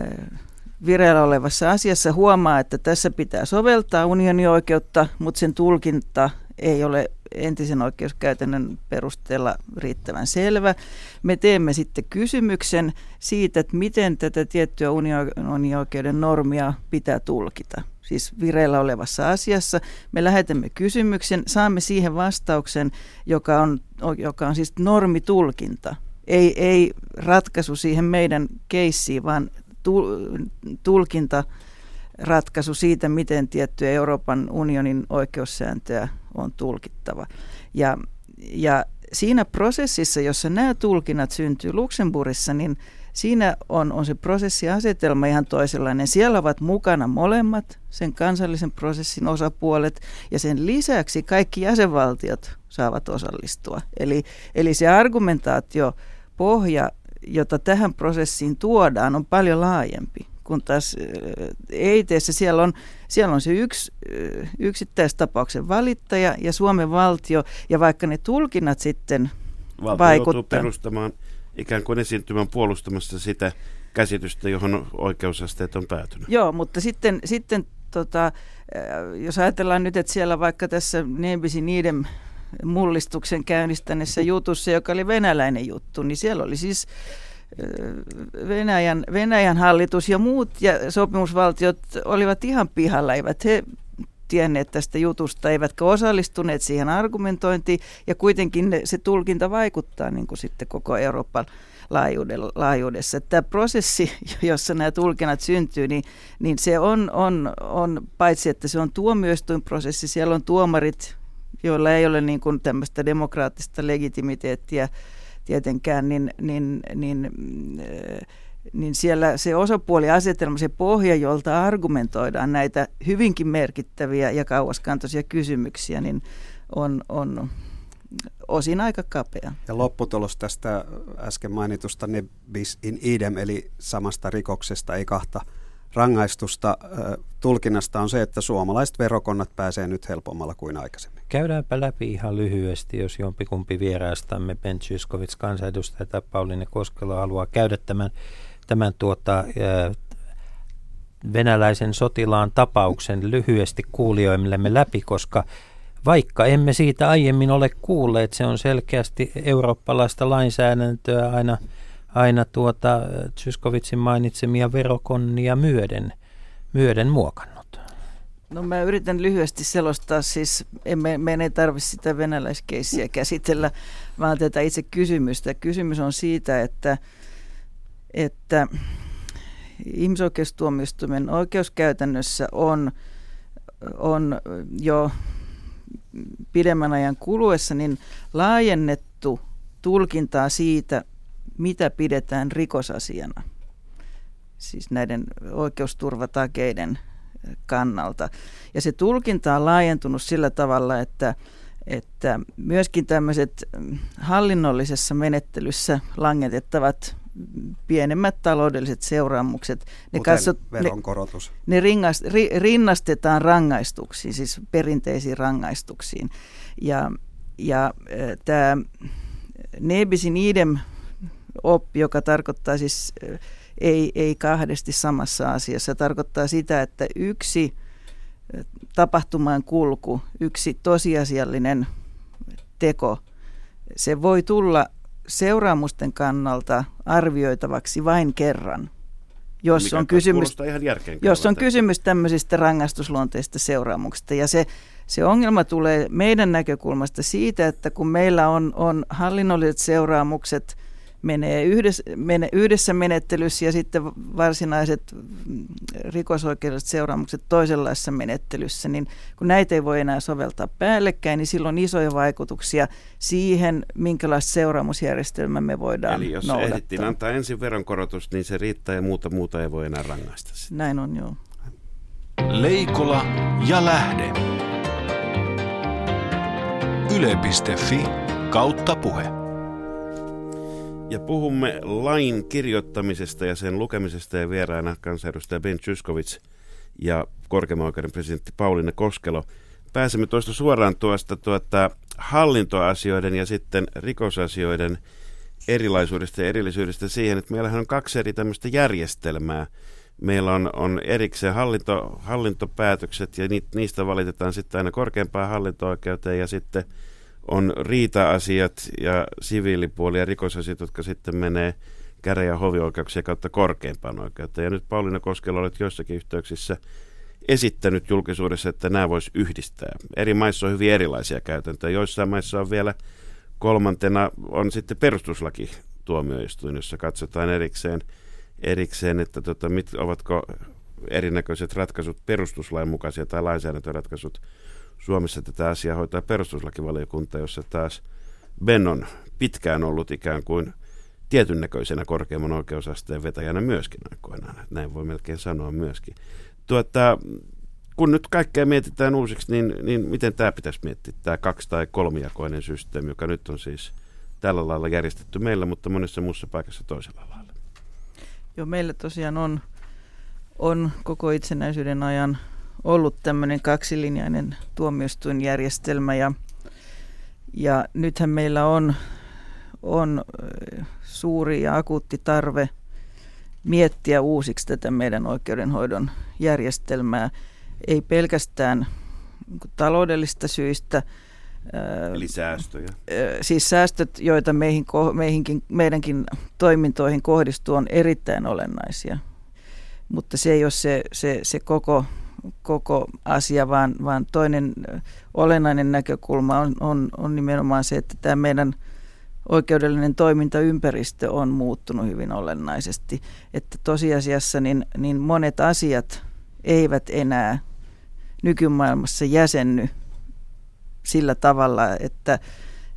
äh, vireillä olevassa asiassa huomaa, että tässä pitää soveltaa unionioikeutta, mutta sen tulkinta ei ole entisen oikeuskäytännön perusteella riittävän selvä. Me teemme sitten kysymyksen siitä, että miten tätä tiettyä unionioikeuden normia pitää tulkita. Siis vireillä olevassa asiassa me lähetämme kysymyksen, saamme siihen vastauksen, joka on, joka on siis normitulkinta. Ei, ei ratkaisu siihen meidän keissiin, vaan tulkinta ratkaisu siitä, miten tiettyä Euroopan unionin oikeussääntöä on tulkittava. Ja, ja siinä prosessissa, jossa nämä tulkinnat syntyy Luxemburgissa, niin siinä on, on se prosessiasetelma ihan toisenlainen. Siellä ovat mukana molemmat, sen kansallisen prosessin osapuolet, ja sen lisäksi kaikki jäsenvaltiot saavat osallistua. Eli, eli se argumentaatio pohja jota tähän prosessiin tuodaan, on paljon laajempi. Kun taas EITssä siellä on, siellä on se yksi yksittäistapauksen valittaja ja Suomen valtio, ja vaikka ne tulkinnat sitten Valtio vaikuttaa. perustamaan ikään kuin esiintymän puolustamassa sitä käsitystä, johon oikeusasteet on päätynyt. Joo, mutta sitten, sitten tota, jos ajatellaan nyt, että siellä vaikka tässä Nebisi niiden mullistuksen käynnistäneessä jutussa, joka oli venäläinen juttu, niin siellä oli siis Venäjän, Venäjän hallitus ja muut ja sopimusvaltiot olivat ihan pihalla, eivät he tienneet tästä jutusta, eivätkä osallistuneet siihen argumentointiin, ja kuitenkin se tulkinta vaikuttaa niin kuin sitten koko Euroopan laajuudessa. Tämä prosessi, jossa nämä tulkinnat syntyy, niin, niin se on, on, on, paitsi että se on tuomioistuinprosessi, siellä on tuomarit, joilla ei ole niin kuin tämmöistä demokraattista legitimiteettiä tietenkään, niin, niin, niin, niin siellä se osapuoliasetelma, se pohja, jolta argumentoidaan näitä hyvinkin merkittäviä ja kauaskantoisia kysymyksiä, niin on, on osin aika kapea. Ja lopputulos tästä äsken mainitusta ne bis in idem, eli samasta rikoksesta, ei kahta rangaistusta tulkinnasta on se, että suomalaiset verokonnat pääsee nyt helpommalla kuin aikaisemmin. Käydäänpä läpi ihan lyhyesti, jos jompikumpi vieraistamme, Ben Zyskovits, kansanedustaja tai Pauliine Koskelo haluaa käydä tämän, tämän tuota, venäläisen sotilaan tapauksen lyhyesti kuulijoillemme läpi, koska vaikka emme siitä aiemmin ole kuulleet, se on selkeästi eurooppalaista lainsäädäntöä aina – aina tuota Zyskovitsin mainitsemia verokonnia myöden, myöden muokannut? No mä yritän lyhyesti selostaa, siis emme, meidän ei tarvitse sitä venäläiskeissiä käsitellä, vaan tätä itse kysymystä. Kysymys on siitä, että, että ihmisoikeustuomioistuimen oikeuskäytännössä on, on jo pidemmän ajan kuluessa niin laajennettu tulkintaa siitä, mitä pidetään rikosasiana, siis näiden oikeusturvatakeiden kannalta. Ja se tulkinta on laajentunut sillä tavalla, että, että myöskin tämmöiset hallinnollisessa menettelyssä langetettavat pienemmät taloudelliset seuraamukset. Ne, katsot, veronkorotus. ne, ne ringast, ri, rinnastetaan rangaistuksiin, siis perinteisiin rangaistuksiin. Ja, ja tämä Nebisin idem oppi, joka tarkoittaa siis ei, ei kahdesti samassa asiassa. Se tarkoittaa sitä, että yksi tapahtumaan kulku, yksi tosiasiallinen teko, se voi tulla seuraamusten kannalta arvioitavaksi vain kerran. Jos Mikä on, kysymys, ihan jos on kysymys tämmöisistä rangaistusluonteista seuraamuksista. Ja se, se ongelma tulee meidän näkökulmasta siitä, että kun meillä on, on hallinnolliset seuraamukset – menee yhdessä, mene, yhdessä menettelyssä ja sitten varsinaiset rikosoikeudelliset seuraamukset toisenlaisessa menettelyssä, niin kun näitä ei voi enää soveltaa päällekkäin, niin silloin on isoja vaikutuksia siihen, minkälaista seuraamusjärjestelmää me voidaan Eli jos noudattaa. ehdittiin antaa ensin veronkorotus, niin se riittää ja muuta muuta ei voi enää rangaista. Sitä. Näin on, joo. Leikola ja lähde. Yle.fi kautta puhe. Ja puhumme lain kirjoittamisesta ja sen lukemisesta ja vieraana kansanedustaja Ben Tyskovits ja korkeimman oikeuden presidentti Pauliina Koskelo. Pääsemme tuosta suoraan tuosta tuota, hallintoasioiden ja sitten rikosasioiden erilaisuudesta ja erillisyydestä siihen, että meillähän on kaksi eri tämmöistä järjestelmää. Meillä on, on erikseen hallinto, hallintopäätökset ja niistä valitetaan sitten aina korkeampaan hallinto-oikeuteen ja sitten – on riita-asiat ja siviilipuoli ja rikosasiat, jotka sitten menee käre- ja hovioikeuksien kautta korkeimpaan oikeuteen. Ja nyt Pauliina Koskelo olet joissakin yhteyksissä esittänyt julkisuudessa, että nämä voisi yhdistää. Eri maissa on hyvin erilaisia käytäntöjä. Joissain maissa on vielä kolmantena on sitten perustuslaki tuomioistuin, jossa katsotaan erikseen, erikseen että tota, mit, ovatko erinäköiset ratkaisut perustuslain mukaisia tai lainsäädäntöratkaisut Suomessa tätä asiaa hoitaa perustuslakivaliokunta, jossa taas Ben on pitkään ollut ikään kuin tietyn näköisenä korkeimman oikeusasteen vetäjänä myöskin aikoinaan. Näin voi melkein sanoa myöskin. Tuota, kun nyt kaikkea mietitään uusiksi, niin, niin miten tämä pitäisi miettiä, tämä kaksi- tai kolmijakoinen systeemi, joka nyt on siis tällä lailla järjestetty meillä, mutta monessa muussa paikassa toisella lailla? Joo, meillä tosiaan on, on koko itsenäisyyden ajan ollut tämmöinen kaksilinjainen tuomioistuinjärjestelmä ja, ja nythän meillä on, on suuri ja akuutti tarve miettiä uusiksi tätä meidän oikeudenhoidon järjestelmää. Ei pelkästään taloudellista syistä, Eli säästöjä. Siis säästöt, joita meihin, meihinkin, meidänkin toimintoihin kohdistuu, on erittäin olennaisia. Mutta se ei ole se, se, se koko koko asia, vaan, vaan toinen olennainen näkökulma on, on, on nimenomaan se, että tämä meidän oikeudellinen toimintaympäristö on muuttunut hyvin olennaisesti. Että tosiasiassa niin, niin monet asiat eivät enää nykymaailmassa jäsenny sillä tavalla, että,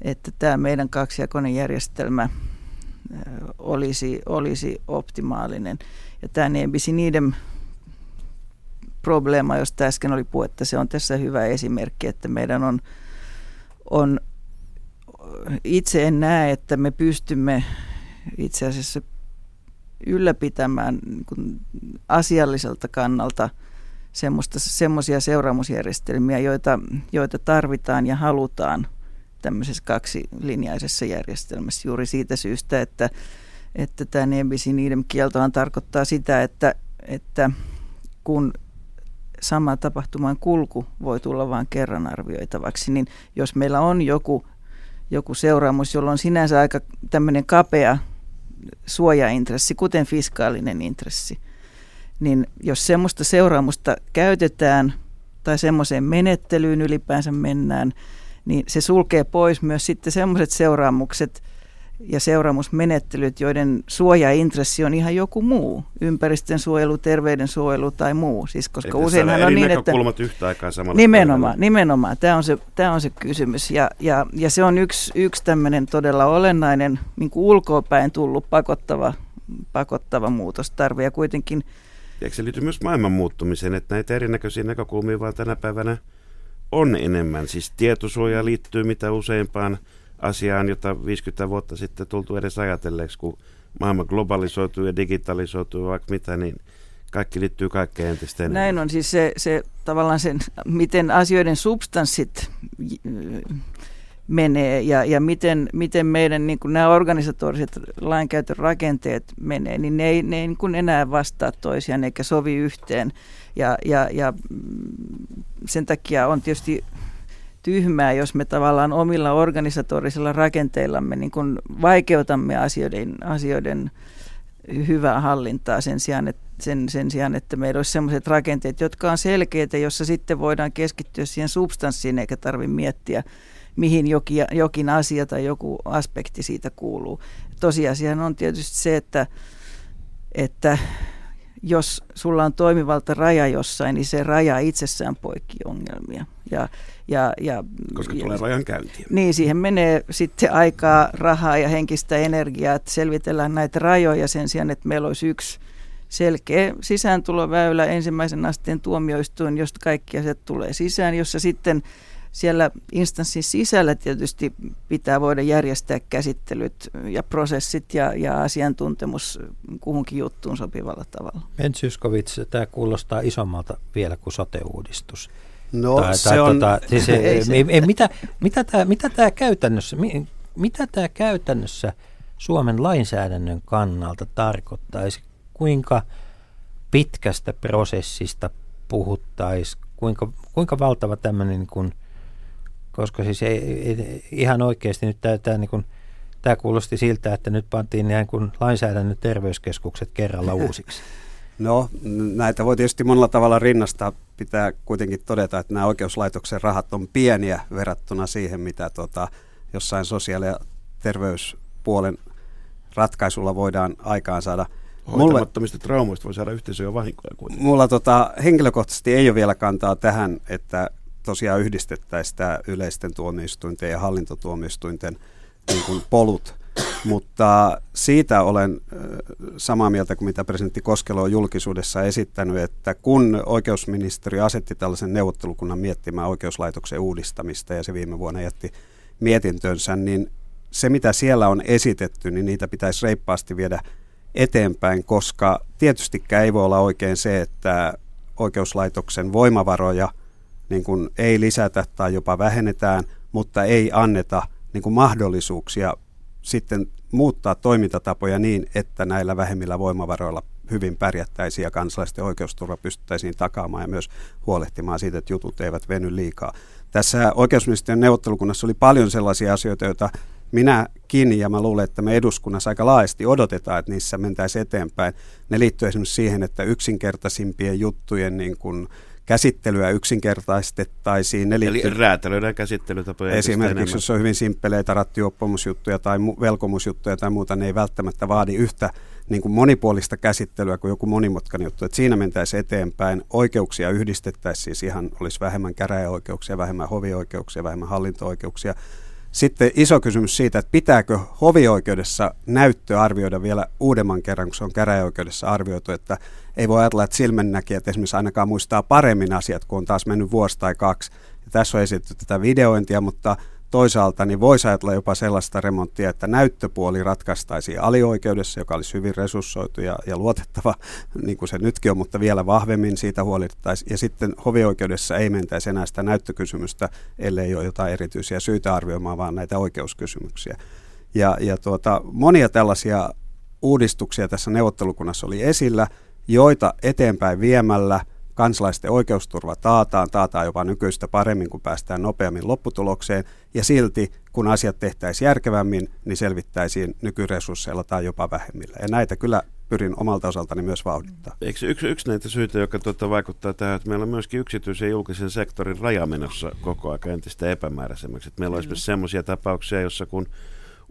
että tämä meidän kaksijakoinen järjestelmä olisi, olisi optimaalinen. Ja tämä niiden probleema, josta äsken oli puhetta, se on tässä hyvä esimerkki, että meidän on, on itse en näe, että me pystymme itse asiassa ylläpitämään niin asialliselta kannalta semmoisia seuraamusjärjestelmiä, joita, joita tarvitaan ja halutaan tämmöisessä kaksilinjaisessa järjestelmässä. Juuri siitä syystä, että, että tämä nebis in kieltohan tarkoittaa sitä, että, että kun sama tapahtuman kulku voi tulla vain kerran arvioitavaksi, niin jos meillä on joku, joku seuraamus, jolla on sinänsä aika tämmöinen kapea suojaintressi, kuten fiskaalinen intressi, niin jos semmoista seuraamusta käytetään tai semmoiseen menettelyyn ylipäänsä mennään, niin se sulkee pois myös sitten semmoiset seuraamukset – ja seuraamusmenettelyt, joiden suojaintressi on ihan joku muu, ympäristön suojelu, terveydensuojelu tai muu. Siis, koska Eli useinhan on niin, että... yhtä aikaa samalla Nimenomaan, nimenomaan. Tämä on se, tämä on se kysymys. Ja, ja, ja se on yksi, yksi tämmöinen todella olennainen niin kuin ulkoapäin tullut pakottava, pakottava muutostarve. Ja kuitenkin... Eikö se liity myös maailman muuttumiseen, että näitä erinäköisiä näkökulmia vaan tänä päivänä on enemmän? Siis tietosuoja liittyy mitä useimpaan asiaan, jota 50 vuotta sitten tultu edes ajatelleeksi, kun maailma globalisoituu ja digitalisoituu vaikka mitä, niin kaikki liittyy kaikkeen entistä enemmän. Näin on siis se, se tavallaan sen, miten asioiden substanssit menee ja, ja miten, miten meidän niin kuin nämä organisatoriset lainkäytön rakenteet menee, niin ne ei, ne ei niin kuin enää vastaa toisiaan eikä sovi yhteen. Ja, ja, ja sen takia on tietysti tyhmää, jos me tavallaan omilla organisatorisilla rakenteillamme niin kuin vaikeutamme asioiden, asioiden hyvää hallintaa sen sijaan, että, sen, sen sijaan, että meillä olisi sellaiset rakenteet, jotka on selkeitä, jossa sitten voidaan keskittyä siihen substanssiin eikä tarvitse miettiä, mihin jokin, jokin asia tai joku aspekti siitä kuuluu. Tosiasiahan on tietysti se, että, että jos sulla on toimivalta raja jossain, niin se raja itsessään poikki ongelmia. Ja, ja, ja, Koska ja, tulee rajan käyntiä. Niin, siihen menee sitten aikaa, rahaa ja henkistä energiaa, että selvitellään näitä rajoja sen sijaan, että meillä olisi yksi selkeä sisääntuloväylä, ensimmäisen asteen tuomioistuin, josta kaikki asiat tulee sisään, jossa sitten siellä instanssin sisällä tietysti pitää voida järjestää käsittelyt ja prosessit ja, ja asiantuntemus kuhunkin juttuun sopivalla tavalla. Ben tämä kuulostaa isommalta vielä kuin sote-uudistus. No tai, se tai, on... Tota, siis, ei, se. Ei, mitä, mitä, tämä, mitä tämä käytännössä, mitä tämä käytännössä Suomen lainsäädännön kannalta tarkoittaisi? Kuinka pitkästä prosessista puhuttaisiin? Kuinka, kuinka valtava tämmöinen niin kuin – koska siis ei, ei, ihan oikeasti nyt tämä, tämä, niin kuin, tämä kuulosti siltä, että nyt pantiin niin kuin lainsäädännön terveyskeskukset kerralla uusiksi. No, näitä voi tietysti monella tavalla rinnastaa. Pitää kuitenkin todeta, että nämä oikeuslaitoksen rahat on pieniä verrattuna siihen, mitä tuota, jossain sosiaali- ja terveyspuolen ratkaisulla voidaan aikaan saada. Hoitamattomista traumoista voi saada yhteisöjä vahinkoja kuitenkin. Mulla tota, henkilökohtaisesti ei ole vielä kantaa tähän, että tosiaan yhdistettäisiin tämä yleisten tuomioistuinten ja hallintotuomioistuinten niin kuin polut. Mutta siitä olen samaa mieltä kuin mitä presidentti Koskelo on julkisuudessa esittänyt, että kun oikeusministeri asetti tällaisen neuvottelukunnan miettimään oikeuslaitoksen uudistamista ja se viime vuonna jätti mietintönsä, niin se mitä siellä on esitetty, niin niitä pitäisi reippaasti viedä eteenpäin, koska tietystikään ei voi olla oikein se, että oikeuslaitoksen voimavaroja – niin kuin ei lisätä tai jopa vähennetään, mutta ei anneta niin kuin mahdollisuuksia sitten muuttaa toimintatapoja niin, että näillä vähemmillä voimavaroilla hyvin pärjättäisiin ja kansalaisten oikeusturva pystyttäisiin takaamaan ja myös huolehtimaan siitä, että jutut eivät veny liikaa. Tässä oikeusministeriön neuvottelukunnassa oli paljon sellaisia asioita, joita minäkin ja mä luulen, että me eduskunnassa aika laajasti odotetaan, että niissä mentäisiin eteenpäin. Ne liittyy esimerkiksi siihen, että yksinkertaisimpien juttujen niin kuin käsittelyä yksinkertaistettaisiin. Eli, Eli räätälöidään käsittelytapoja Esimerkiksi jos on hyvin simppeleitä rattioppomusjuttuja tai velkomusjuttuja tai muuta, ne ei välttämättä vaadi yhtä niin kuin monipuolista käsittelyä kuin joku monimutkainen juttu. Että siinä mentäisiin eteenpäin. Oikeuksia yhdistettäisiin, siis ihan olisi vähemmän käräjäoikeuksia, vähemmän hovioikeuksia, vähemmän hallinto-oikeuksia sitten iso kysymys siitä, että pitääkö hovioikeudessa näyttö arvioida vielä uudemman kerran, kun se on käräjäoikeudessa arvioitu, että ei voi ajatella, että silmännäkijät esimerkiksi ainakaan muistaa paremmin asiat, kun on taas mennyt vuosi tai kaksi. Ja tässä on esitetty tätä videointia, mutta toisaalta niin voisi ajatella jopa sellaista remonttia, että näyttöpuoli ratkaistaisiin alioikeudessa, joka olisi hyvin resurssoitu ja, ja luotettava, niin kuin se nytkin on, mutta vielä vahvemmin siitä huolehdittaisiin. Ja sitten hovioikeudessa ei mentäisi enää sitä näyttökysymystä, ellei ole jotain erityisiä syitä arvioimaan, vaan näitä oikeuskysymyksiä. Ja, ja tuota, monia tällaisia uudistuksia tässä neuvottelukunnassa oli esillä, joita eteenpäin viemällä – kansalaisten oikeusturva taataan, taataan jopa nykyistä paremmin, kun päästään nopeammin lopputulokseen, ja silti, kun asiat tehtäisiin järkevämmin, niin selvittäisiin nykyresursseilla tai jopa vähemmillä. Ja näitä kyllä pyrin omalta osaltani myös vauhdittaa. Eikö yksi, yksi näitä syitä, joka tuota vaikuttaa tähän, että meillä on myöskin yksityisen ja julkisen sektorin raja menossa koko ajan entistä epämääräisemmäksi. Että meillä on esimerkiksi sellaisia tapauksia, jossa kun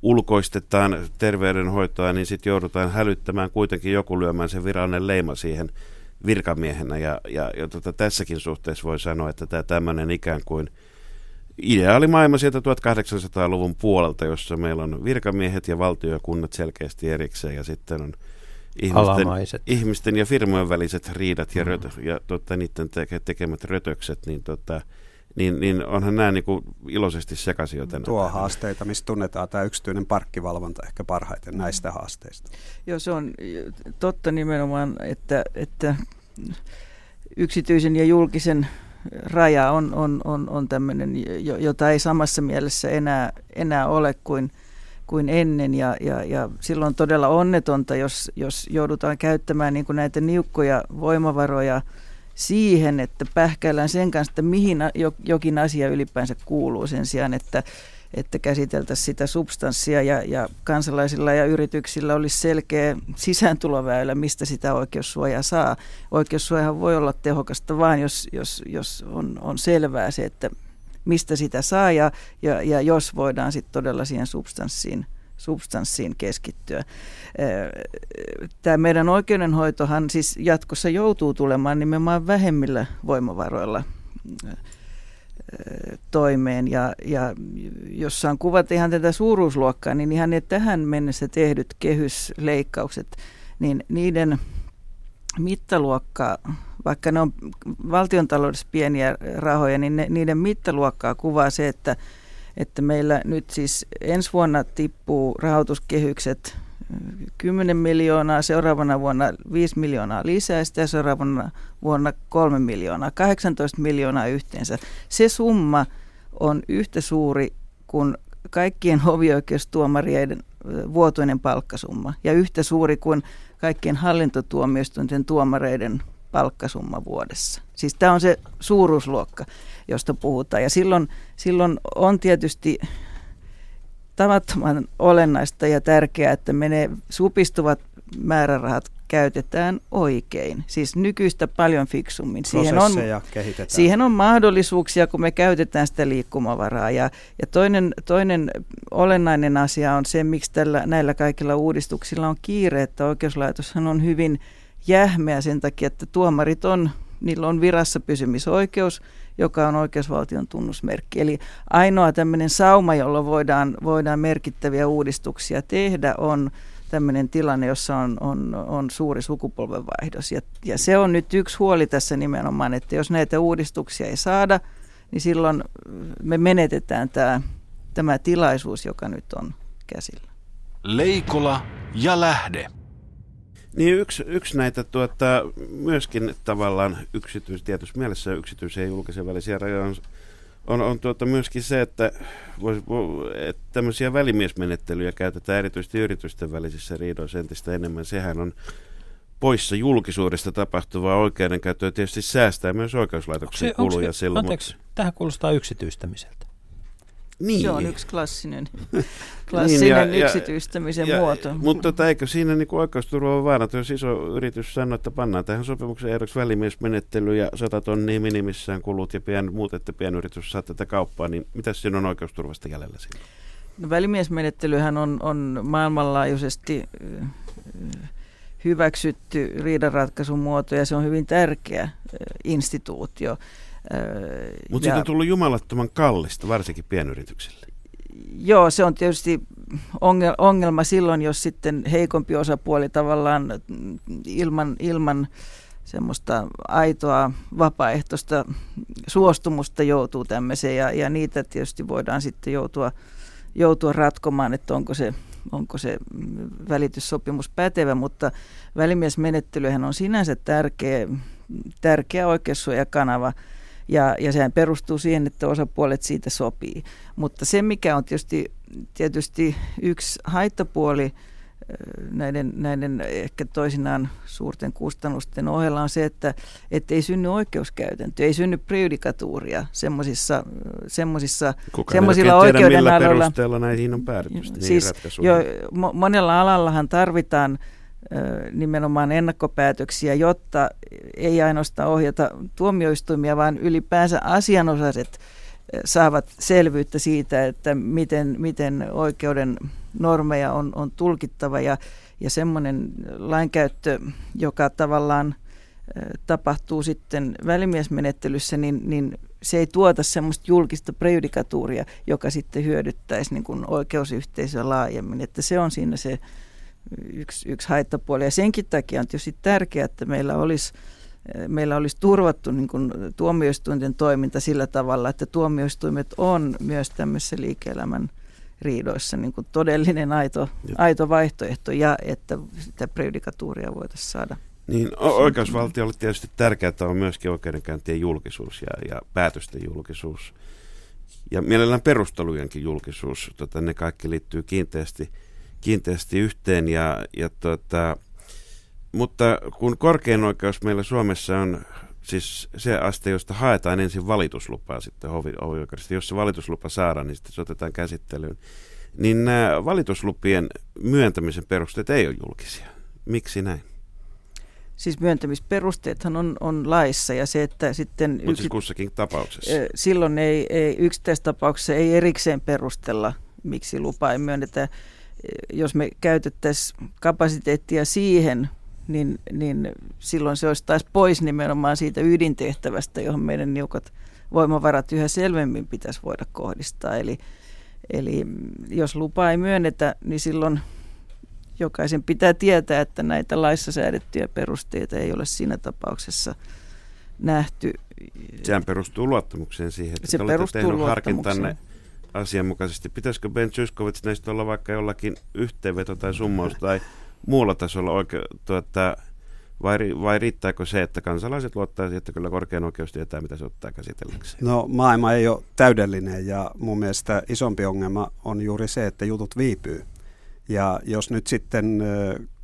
ulkoistetaan terveydenhoitoa, niin sitten joudutaan hälyttämään kuitenkin joku lyömään sen virallinen leima siihen virkamiehenä. Ja, ja, ja tota, tässäkin suhteessa voi sanoa, että tämä tämmöinen ikään kuin ideaalimaailma sieltä 1800-luvun puolelta, jossa meillä on virkamiehet ja valtio ja kunnat selkeästi erikseen ja sitten on ihmisten, ihmisten ja firmojen väliset riidat ja, mm. rötö, ja tota, niiden te- tekemät rötökset, niin tota, niin, niin onhan nämä niin kuin iloisesti sekaisin jo tänä Tuo päivänä. haasteita, mistä tunnetaan tämä yksityinen parkkivalvonta ehkä parhaiten näistä haasteista. Joo, se on totta nimenomaan, että, että yksityisen ja julkisen raja on, on, on, on tämmöinen, jota ei samassa mielessä enää, enää ole kuin, kuin ennen. Ja, ja, ja silloin on todella onnetonta, jos, jos joudutaan käyttämään niin kuin näitä niukkoja voimavaroja siihen, että pähkäillään sen kanssa, että mihin jokin asia ylipäänsä kuuluu sen sijaan, että että käsiteltäisiin sitä substanssia ja, ja kansalaisilla ja yrityksillä olisi selkeä sisääntuloväylä, mistä sitä oikeussuojaa saa. Oikeussuojahan voi olla tehokasta vain, jos, jos, jos on, on selvää se, että mistä sitä saa ja, ja, ja jos voidaan sitten todella siihen substanssiin substanssiin keskittyä. Tämä meidän oikeudenhoitohan siis jatkossa joutuu tulemaan nimenomaan vähemmillä voimavaroilla toimeen. Ja, ja jos saan kuvata ihan tätä suuruusluokkaa, niin ihan ne tähän mennessä tehdyt kehysleikkaukset, niin niiden mittaluokkaa, vaikka ne on valtion taloudessa pieniä rahoja, niin ne, niiden mittaluokkaa kuvaa se, että, että meillä nyt siis ensi vuonna tippuu rahoituskehykset 10 miljoonaa, seuraavana vuonna 5 miljoonaa lisää ja seuraavana vuonna 3 miljoonaa, 18 miljoonaa yhteensä. Se summa on yhtä suuri kuin kaikkien hovioikeustuomarien vuotuinen palkkasumma ja yhtä suuri kuin kaikkien hallintotuomioistuinten tuomareiden palkkasumma vuodessa. Siis tämä on se suuruusluokka, josta puhutaan. Ja silloin, silloin on tietysti tavattoman olennaista ja tärkeää, että menee supistuvat määrärahat käytetään oikein, siis nykyistä paljon fiksummin. Siihen on, siihen on mahdollisuuksia, kun me käytetään sitä liikkumavaraa. Ja, ja toinen, toinen olennainen asia on se, miksi tällä, näillä kaikilla uudistuksilla on kiire, että oikeuslaitoshan on hyvin jähmeä sen takia, että tuomarit on, niillä on virassa pysymisoikeus – joka on oikeusvaltion tunnusmerkki. Eli ainoa tämmöinen sauma, jolla voidaan, voidaan merkittäviä uudistuksia tehdä, on tämmöinen tilanne, jossa on, on, on suuri sukupolvenvaihdos. Ja, ja se on nyt yksi huoli tässä nimenomaan, että jos näitä uudistuksia ei saada, niin silloin me menetetään tämä, tämä tilaisuus, joka nyt on käsillä. Leikola ja lähde. Niin yksi, yksi näitä tuota, myöskin tavallaan yksityis, tietysti mielessä yksityisen ja julkisen välisiä rajoja on, on, on tuota myöskin se, että, vois, että tämmöisiä välimiesmenettelyjä käytetään erityisesti yritysten välisissä riidoissa entistä enemmän. Sehän on poissa julkisuudesta tapahtuvaa oikeudenkäyttöä tietysti säästää myös oikeuslaitoksen se, kuluja se, silloin. Anteeksi, mutta... tähän kuulostaa yksityistämiseltä. Niin. Se on yksi klassinen, klassinen niin, ja, yksityistämisen ja, muoto. Ja, mutta tota, eikö siinä niin oikeusturva on vaarana, jos iso yritys sanoo, että pannaan tähän sopimuksen ehdoksi välimiesmenettely ja 100 tonnia minimissään kulut ja pien, muut, että pienyritys saa tätä kauppaa, niin mitä siinä on oikeusturvasta jäljellä siinä? No, välimiesmenettelyhän on, on maailmanlaajuisesti hyväksytty riidanratkaisun muoto ja se on hyvin tärkeä instituutio. Mutta siitä on tullut jumalattoman kallista, varsinkin pienyrityksille. Joo, se on tietysti ongelma silloin, jos sitten heikompi osapuoli tavallaan ilman, ilman semmoista aitoa vapaaehtoista suostumusta joutuu tämmöiseen ja, ja niitä tietysti voidaan sitten joutua, joutua ratkomaan, että onko se, onko se välityssopimus pätevä, mutta välimiesmenettelyhän on sinänsä tärkeä, tärkeä oikeussuojakanava kanava ja, ja sehän perustuu siihen, että osapuolet siitä sopii. Mutta se, mikä on tietysti, tietysti yksi haittapuoli näiden, näiden ehkä toisinaan suurten kustannusten ohella on se, että ei synny oikeuskäytäntö, ei synny prejudikatuuria semmoisissa semmoisilla oikeuden tiedä, millä perusteella näihin on päädytty. Siis jo, monella alallahan tarvitaan nimenomaan ennakkopäätöksiä, jotta ei ainoastaan ohjata tuomioistuimia, vaan ylipäänsä asianosaiset saavat selvyyttä siitä, että miten, miten oikeuden normeja on, on tulkittava ja, ja semmoinen lainkäyttö, joka tavallaan tapahtuu sitten välimiesmenettelyssä, niin, niin se ei tuota semmoista julkista prejudikatuuria, joka sitten hyödyttäisi niin kuin oikeusyhteisöä laajemmin. Että se on siinä se yksi, yksi haittapuoli. Ja senkin takia on tietysti tärkeää, että meillä olisi, meillä olisi turvattu niin kuin tuomioistuinten toiminta sillä tavalla, että tuomioistuimet on myös tämmöisessä liike-elämän riidoissa niin kuin todellinen aito, aito vaihtoehto ja että sitä prejudikatuuria voitaisiin saada. Niin, oikeusvaltiolle tietysti tärkeää on myöskin oikeudenkäyntien julkisuus ja, ja päätösten julkisuus. Ja mielellään perustelujenkin julkisuus. Tota, ne kaikki liittyy kiinteästi, kiinteästi yhteen. Ja, ja tota, mutta kun korkein oikeus meillä Suomessa on siis se aste, josta haetaan ensin valituslupaa sitten hovioikeudesta. Jos se valituslupa saadaan, niin sitten se otetaan käsittelyyn. Niin nämä valituslupien myöntämisen perusteet ei ole julkisia. Miksi näin? Siis myöntämisperusteethan on, on laissa ja se, että sitten... Mutta yksi, siis kussakin tapauksessa. Silloin ei, ei yksittäistapauksessa ei erikseen perustella, miksi lupa ei myönnetä. Jos me käytettäisiin kapasiteettia siihen, niin, niin silloin se olisi taas pois nimenomaan siitä ydintehtävästä, johon meidän niukat voimavarat yhä selvemmin pitäisi voida kohdistaa. Eli, eli jos lupa ei myönnetä, niin silloin jokaisen pitää tietää, että näitä laissa säädettyjä perusteita ei ole siinä tapauksessa nähty. Sehän perustuu luottamukseen siihen, että se te olette tehnyt harkintanne asianmukaisesti. Pitäisikö Ben Zyskowicz näistä olla vaikka jollakin yhteenveto tai summaus tai muulla tasolla oike- tuota, vai, vai riittääkö se, että kansalaiset luottaisivat, että kyllä korkein oikeus tietää, mitä se ottaa käsitelläkseen? No maailma ei ole täydellinen ja mun mielestä isompi ongelma on juuri se, että jutut viipyy. Ja jos nyt sitten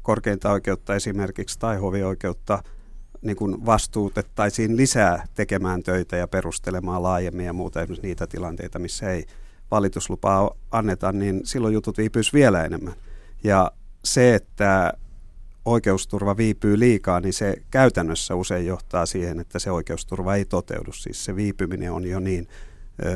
korkeinta oikeutta esimerkiksi tai hovioikeutta niin kuin vastuutettaisiin lisää tekemään töitä ja perustelemaan laajemmin ja muuta esimerkiksi niitä tilanteita, missä ei valituslupaa anneta, niin silloin jutut viipyisi vielä enemmän. Ja se, että oikeusturva viipyy liikaa, niin se käytännössä usein johtaa siihen, että se oikeusturva ei toteudu. Siis se viipyminen on jo niin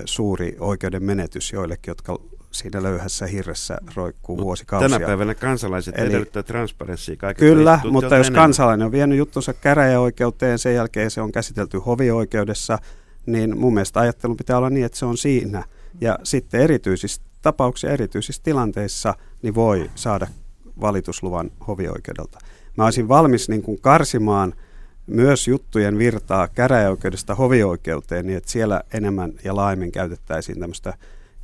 suuri oikeuden menetys joillekin, jotka siinä löyhässä hirressä roikkuu Mut vuosikausia. Tänä päivänä kansalaiset Eli, edellyttää transparenssia Kyllä, mutta jos enemmän. kansalainen on vienyt juttunsa käräjäoikeuteen, sen jälkeen se on käsitelty hovioikeudessa, niin mun mielestä ajattelun pitää olla niin, että se on siinä. Ja sitten erityisissä tapauksissa, erityisissä tilanteissa, niin voi saada valitusluvan hovioikeudelta. Mä olisin valmis niin kuin karsimaan myös juttujen virtaa käräjäoikeudesta hovioikeuteen, niin että siellä enemmän ja laajemmin käytettäisiin tämmöistä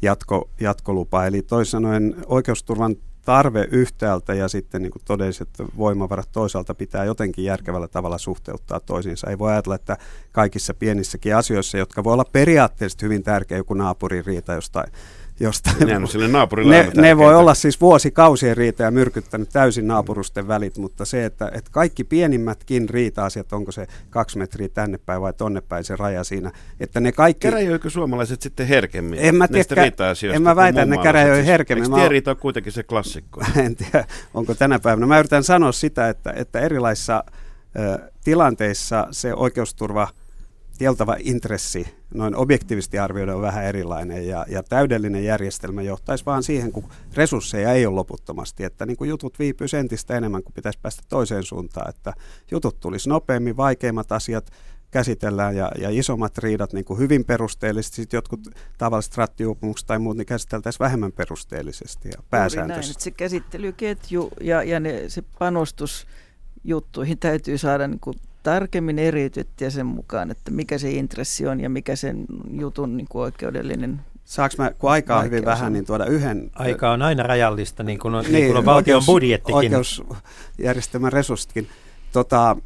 jatko, jatkolupaa. Eli toisin sanoen oikeusturvan tarve yhtäältä ja sitten niin todelliset voimavarat toisaalta pitää jotenkin järkevällä tavalla suhteuttaa toisiinsa. Ei voi ajatella, että kaikissa pienissäkin asioissa, jotka voi olla periaatteessa hyvin tärkeä, joku naapurin riita jostain josta ne, sille ne, ne voi olla siis vuosikausien riita ja myrkyttänyt täysin naapurusten välit, mutta se, että, että kaikki pienimmätkin riita-asiat, onko se kaksi metriä tänne päin vai tonne päin se raja siinä, että ne kaikki... Käräjöikö suomalaiset sitten herkemmin en mä tiedä, En mä väitä, että ne käräjöi siis, herkemmin. Eikö riita on kuitenkin se klassikko? en tiedä, onko tänä päivänä. Mä yritän sanoa sitä, että, että erilaisissa ö, tilanteissa se oikeusturva – kieltävä intressi noin objektiivisesti arvioida on vähän erilainen ja, ja täydellinen järjestelmä johtaisi vaan siihen, kun resursseja ei ole loputtomasti, että niin kuin jutut viipyy entistä enemmän, kuin pitäisi päästä toiseen suuntaan, että jutut tulisi nopeammin, vaikeimmat asiat käsitellään ja, ja isommat riidat niin kuin hyvin perusteellisesti, sitten jotkut tavalliset rattijuopumukset tai muut, niin käsiteltäisiin vähemmän perusteellisesti ja pääsääntöisesti. Näin, se käsittelyketju ja, ja ne, se panostus juttuihin täytyy saada niin kuin tarkemmin eriytettyä sen mukaan, että mikä se intressi on ja mikä sen jutun niin kuin oikeudellinen Saanko mä, kun aikaa on hyvin vähän, niin tuoda yhden... Aika on aina rajallista, niin kuin on, niin, niin kuin on valtion oikeus, budjettikin. Oikeusjärjestelmän resurssitkin. Tota,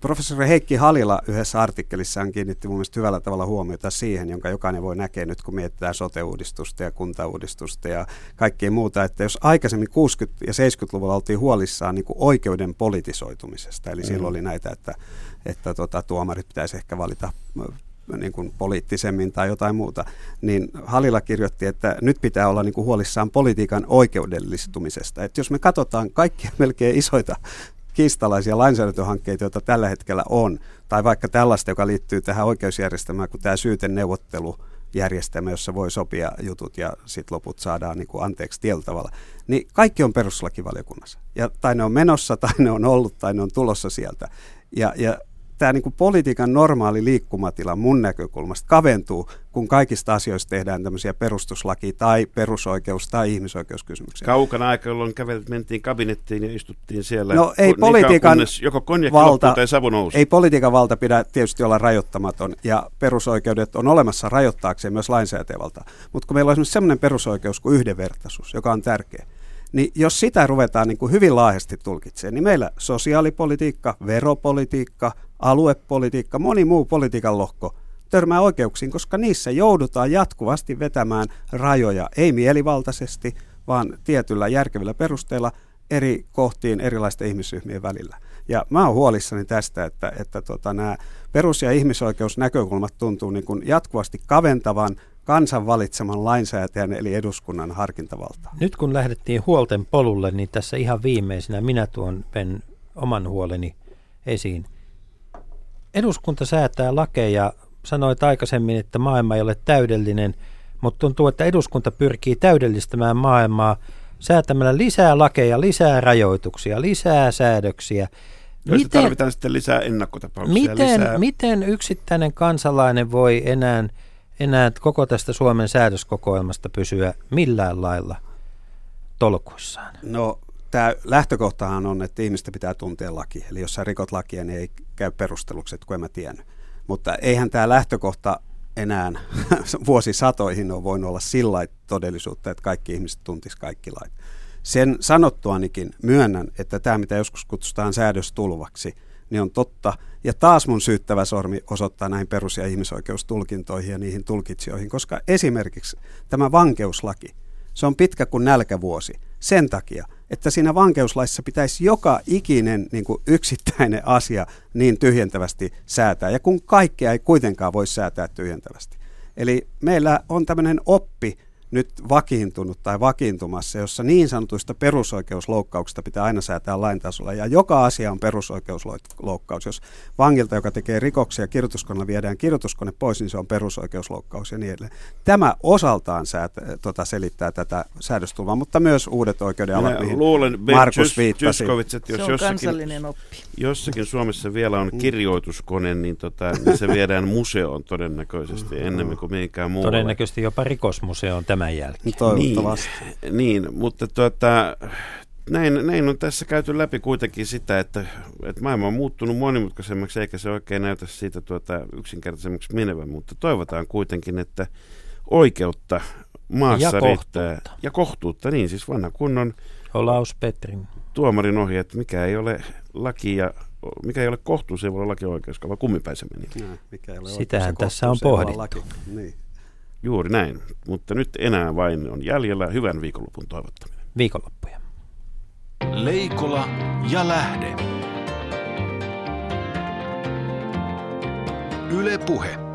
Professori Heikki Halila yhdessä artikkelissaan kiinnitti mun mielestä hyvällä tavalla huomiota siihen, jonka jokainen voi näkeä nyt, kun mietitään sote-uudistusta ja kuntauudistusta ja kaikkea muuta, että jos aikaisemmin 60- ja 70-luvulla oltiin huolissaan niin kuin oikeuden politisoitumisesta, eli mm. silloin oli näitä, että, että tota, tuomarit pitäisi ehkä valita niin kuin poliittisemmin tai jotain muuta, niin Halila kirjoitti, että nyt pitää olla niin kuin huolissaan politiikan oikeudellistumisesta. Että jos me katsotaan kaikkia melkein isoita kiistalaisia lainsäädäntöhankkeita, joita tällä hetkellä on, tai vaikka tällaista, joka liittyy tähän oikeusjärjestelmään, kun tämä syyteneuvottelu, järjestelmä, jossa voi sopia jutut ja sitten loput saadaan niin kuin anteeksi tietyllä tavalla. Niin kaikki on perustuslakivaliokunnassa. Ja, tai ne on menossa, tai ne on ollut, tai ne on tulossa sieltä. Ja, ja tämä niin politiikan normaali liikkumatila mun näkökulmasta kaventuu, kun kaikista asioista tehdään tämmöisiä perustuslaki- tai perusoikeus- tai ihmisoikeuskysymyksiä. Kaukana aika, jolloin kävelit, mentiin kabinettiin ja istuttiin siellä. No ei niin politiikan joko valta, tai savu nousi. Ei politiikan valta pidä tietysti olla rajoittamaton, ja perusoikeudet on olemassa rajoittaakseen myös lainsäätäjävalta. Mutta kun meillä on esimerkiksi sellainen perusoikeus kuin yhdenvertaisuus, joka on tärkeä, niin jos sitä ruvetaan niin kuin hyvin laajasti tulkitsemaan, niin meillä sosiaalipolitiikka, veropolitiikka, aluepolitiikka, moni muu politiikan lohko törmää oikeuksiin, koska niissä joudutaan jatkuvasti vetämään rajoja, ei mielivaltaisesti, vaan tietyllä järkevillä perusteilla eri kohtiin erilaisten ihmisryhmien välillä. Ja mä oon huolissani tästä, että, että tota, nämä perus- ja ihmisoikeusnäkökulmat tuntuu niin kuin jatkuvasti kaventavan kansan valitseman lainsäätäjän eli eduskunnan harkintavaltaa. Nyt kun lähdettiin huolten polulle, niin tässä ihan viimeisenä minä tuon oman huoleni esiin. Eduskunta säätää lakeja, sanoit aikaisemmin, että maailma ei ole täydellinen, mutta tuntuu, että eduskunta pyrkii täydellistämään maailmaa säätämällä lisää lakeja, lisää rajoituksia, lisää säädöksiä. Miten, tarvitaan sitten lisää ennakkotapauksia. Miten, lisää... miten yksittäinen kansalainen voi enää, enää koko tästä Suomen säädöskokoelmasta pysyä millään lailla tolkuissaan? No tämä lähtökohtahan on, että ihmistä pitää tuntea laki. Eli jos sä rikot lakia, niin ei käy perustelukset, kun en mä tiennyt. Mutta eihän tämä lähtökohta enää vuosisatoihin ole voinut olla sillä todellisuutta, että kaikki ihmiset tuntis kaikki lait. Sen sanottuanikin myönnän, että tämä, mitä joskus kutsutaan säädöstulvaksi, niin on totta. Ja taas mun syyttävä sormi osoittaa näihin perus- ja ihmisoikeustulkintoihin ja niihin tulkitsijoihin, koska esimerkiksi tämä vankeuslaki, se on pitkä kuin nälkävuosi sen takia, että siinä vankeuslaissa pitäisi joka ikinen niin kuin yksittäinen asia niin tyhjentävästi säätää, ja kun kaikkea ei kuitenkaan voi säätää tyhjentävästi. Eli meillä on tämmöinen oppi, nyt vakiintunut tai vakiintumassa, jossa niin sanotuista perusoikeusloukkauksista pitää aina säätää lain tasolla. Ja joka asia on perusoikeusloukkaus. Jos vangilta, joka tekee rikoksia, kirjoituskoneella viedään kirjoituskone pois, niin se on perusoikeusloukkaus ja niin edelleen. Tämä osaltaan säätä, tota, selittää tätä säädöstulvaa, mutta myös uudet oikeudenalat, mihin luulen, Markus viittasi. että jos se on jossakin, kansallinen oppi. Jossakin Suomessa vielä on mm. kirjoituskone, niin, tota, niin se viedään museoon todennäköisesti mm. ennemmin kuin mihinkään muualle. Todennäköisesti jopa rikosmuseoon tämän jälkeen. Toivottavasti. Niin, niin mutta tuota, näin, näin on tässä käyty läpi kuitenkin sitä, että, että maailma on muuttunut monimutkaisemmaksi, eikä se oikein näytä siitä tuota yksinkertaisemmaksi menevän, mutta toivotaan kuitenkin, että oikeutta maassa ja riittää. Kohtuutta. Ja kohtuutta, niin siis vanha kunnon Olaus Petrin. tuomarin ohje, että mikä ei ole laki ja mikä ei ole kohtuus, ei voi olla laki oikeus, vaan kummipäin se meni. No, mikä ei ole Sitähän tässä on pohdittu. Niin. Juuri näin, mutta nyt enää vain on jäljellä hyvän viikonlopun toivottaminen. Viikonloppuja. Leikola ja lähde. Yle Puhe.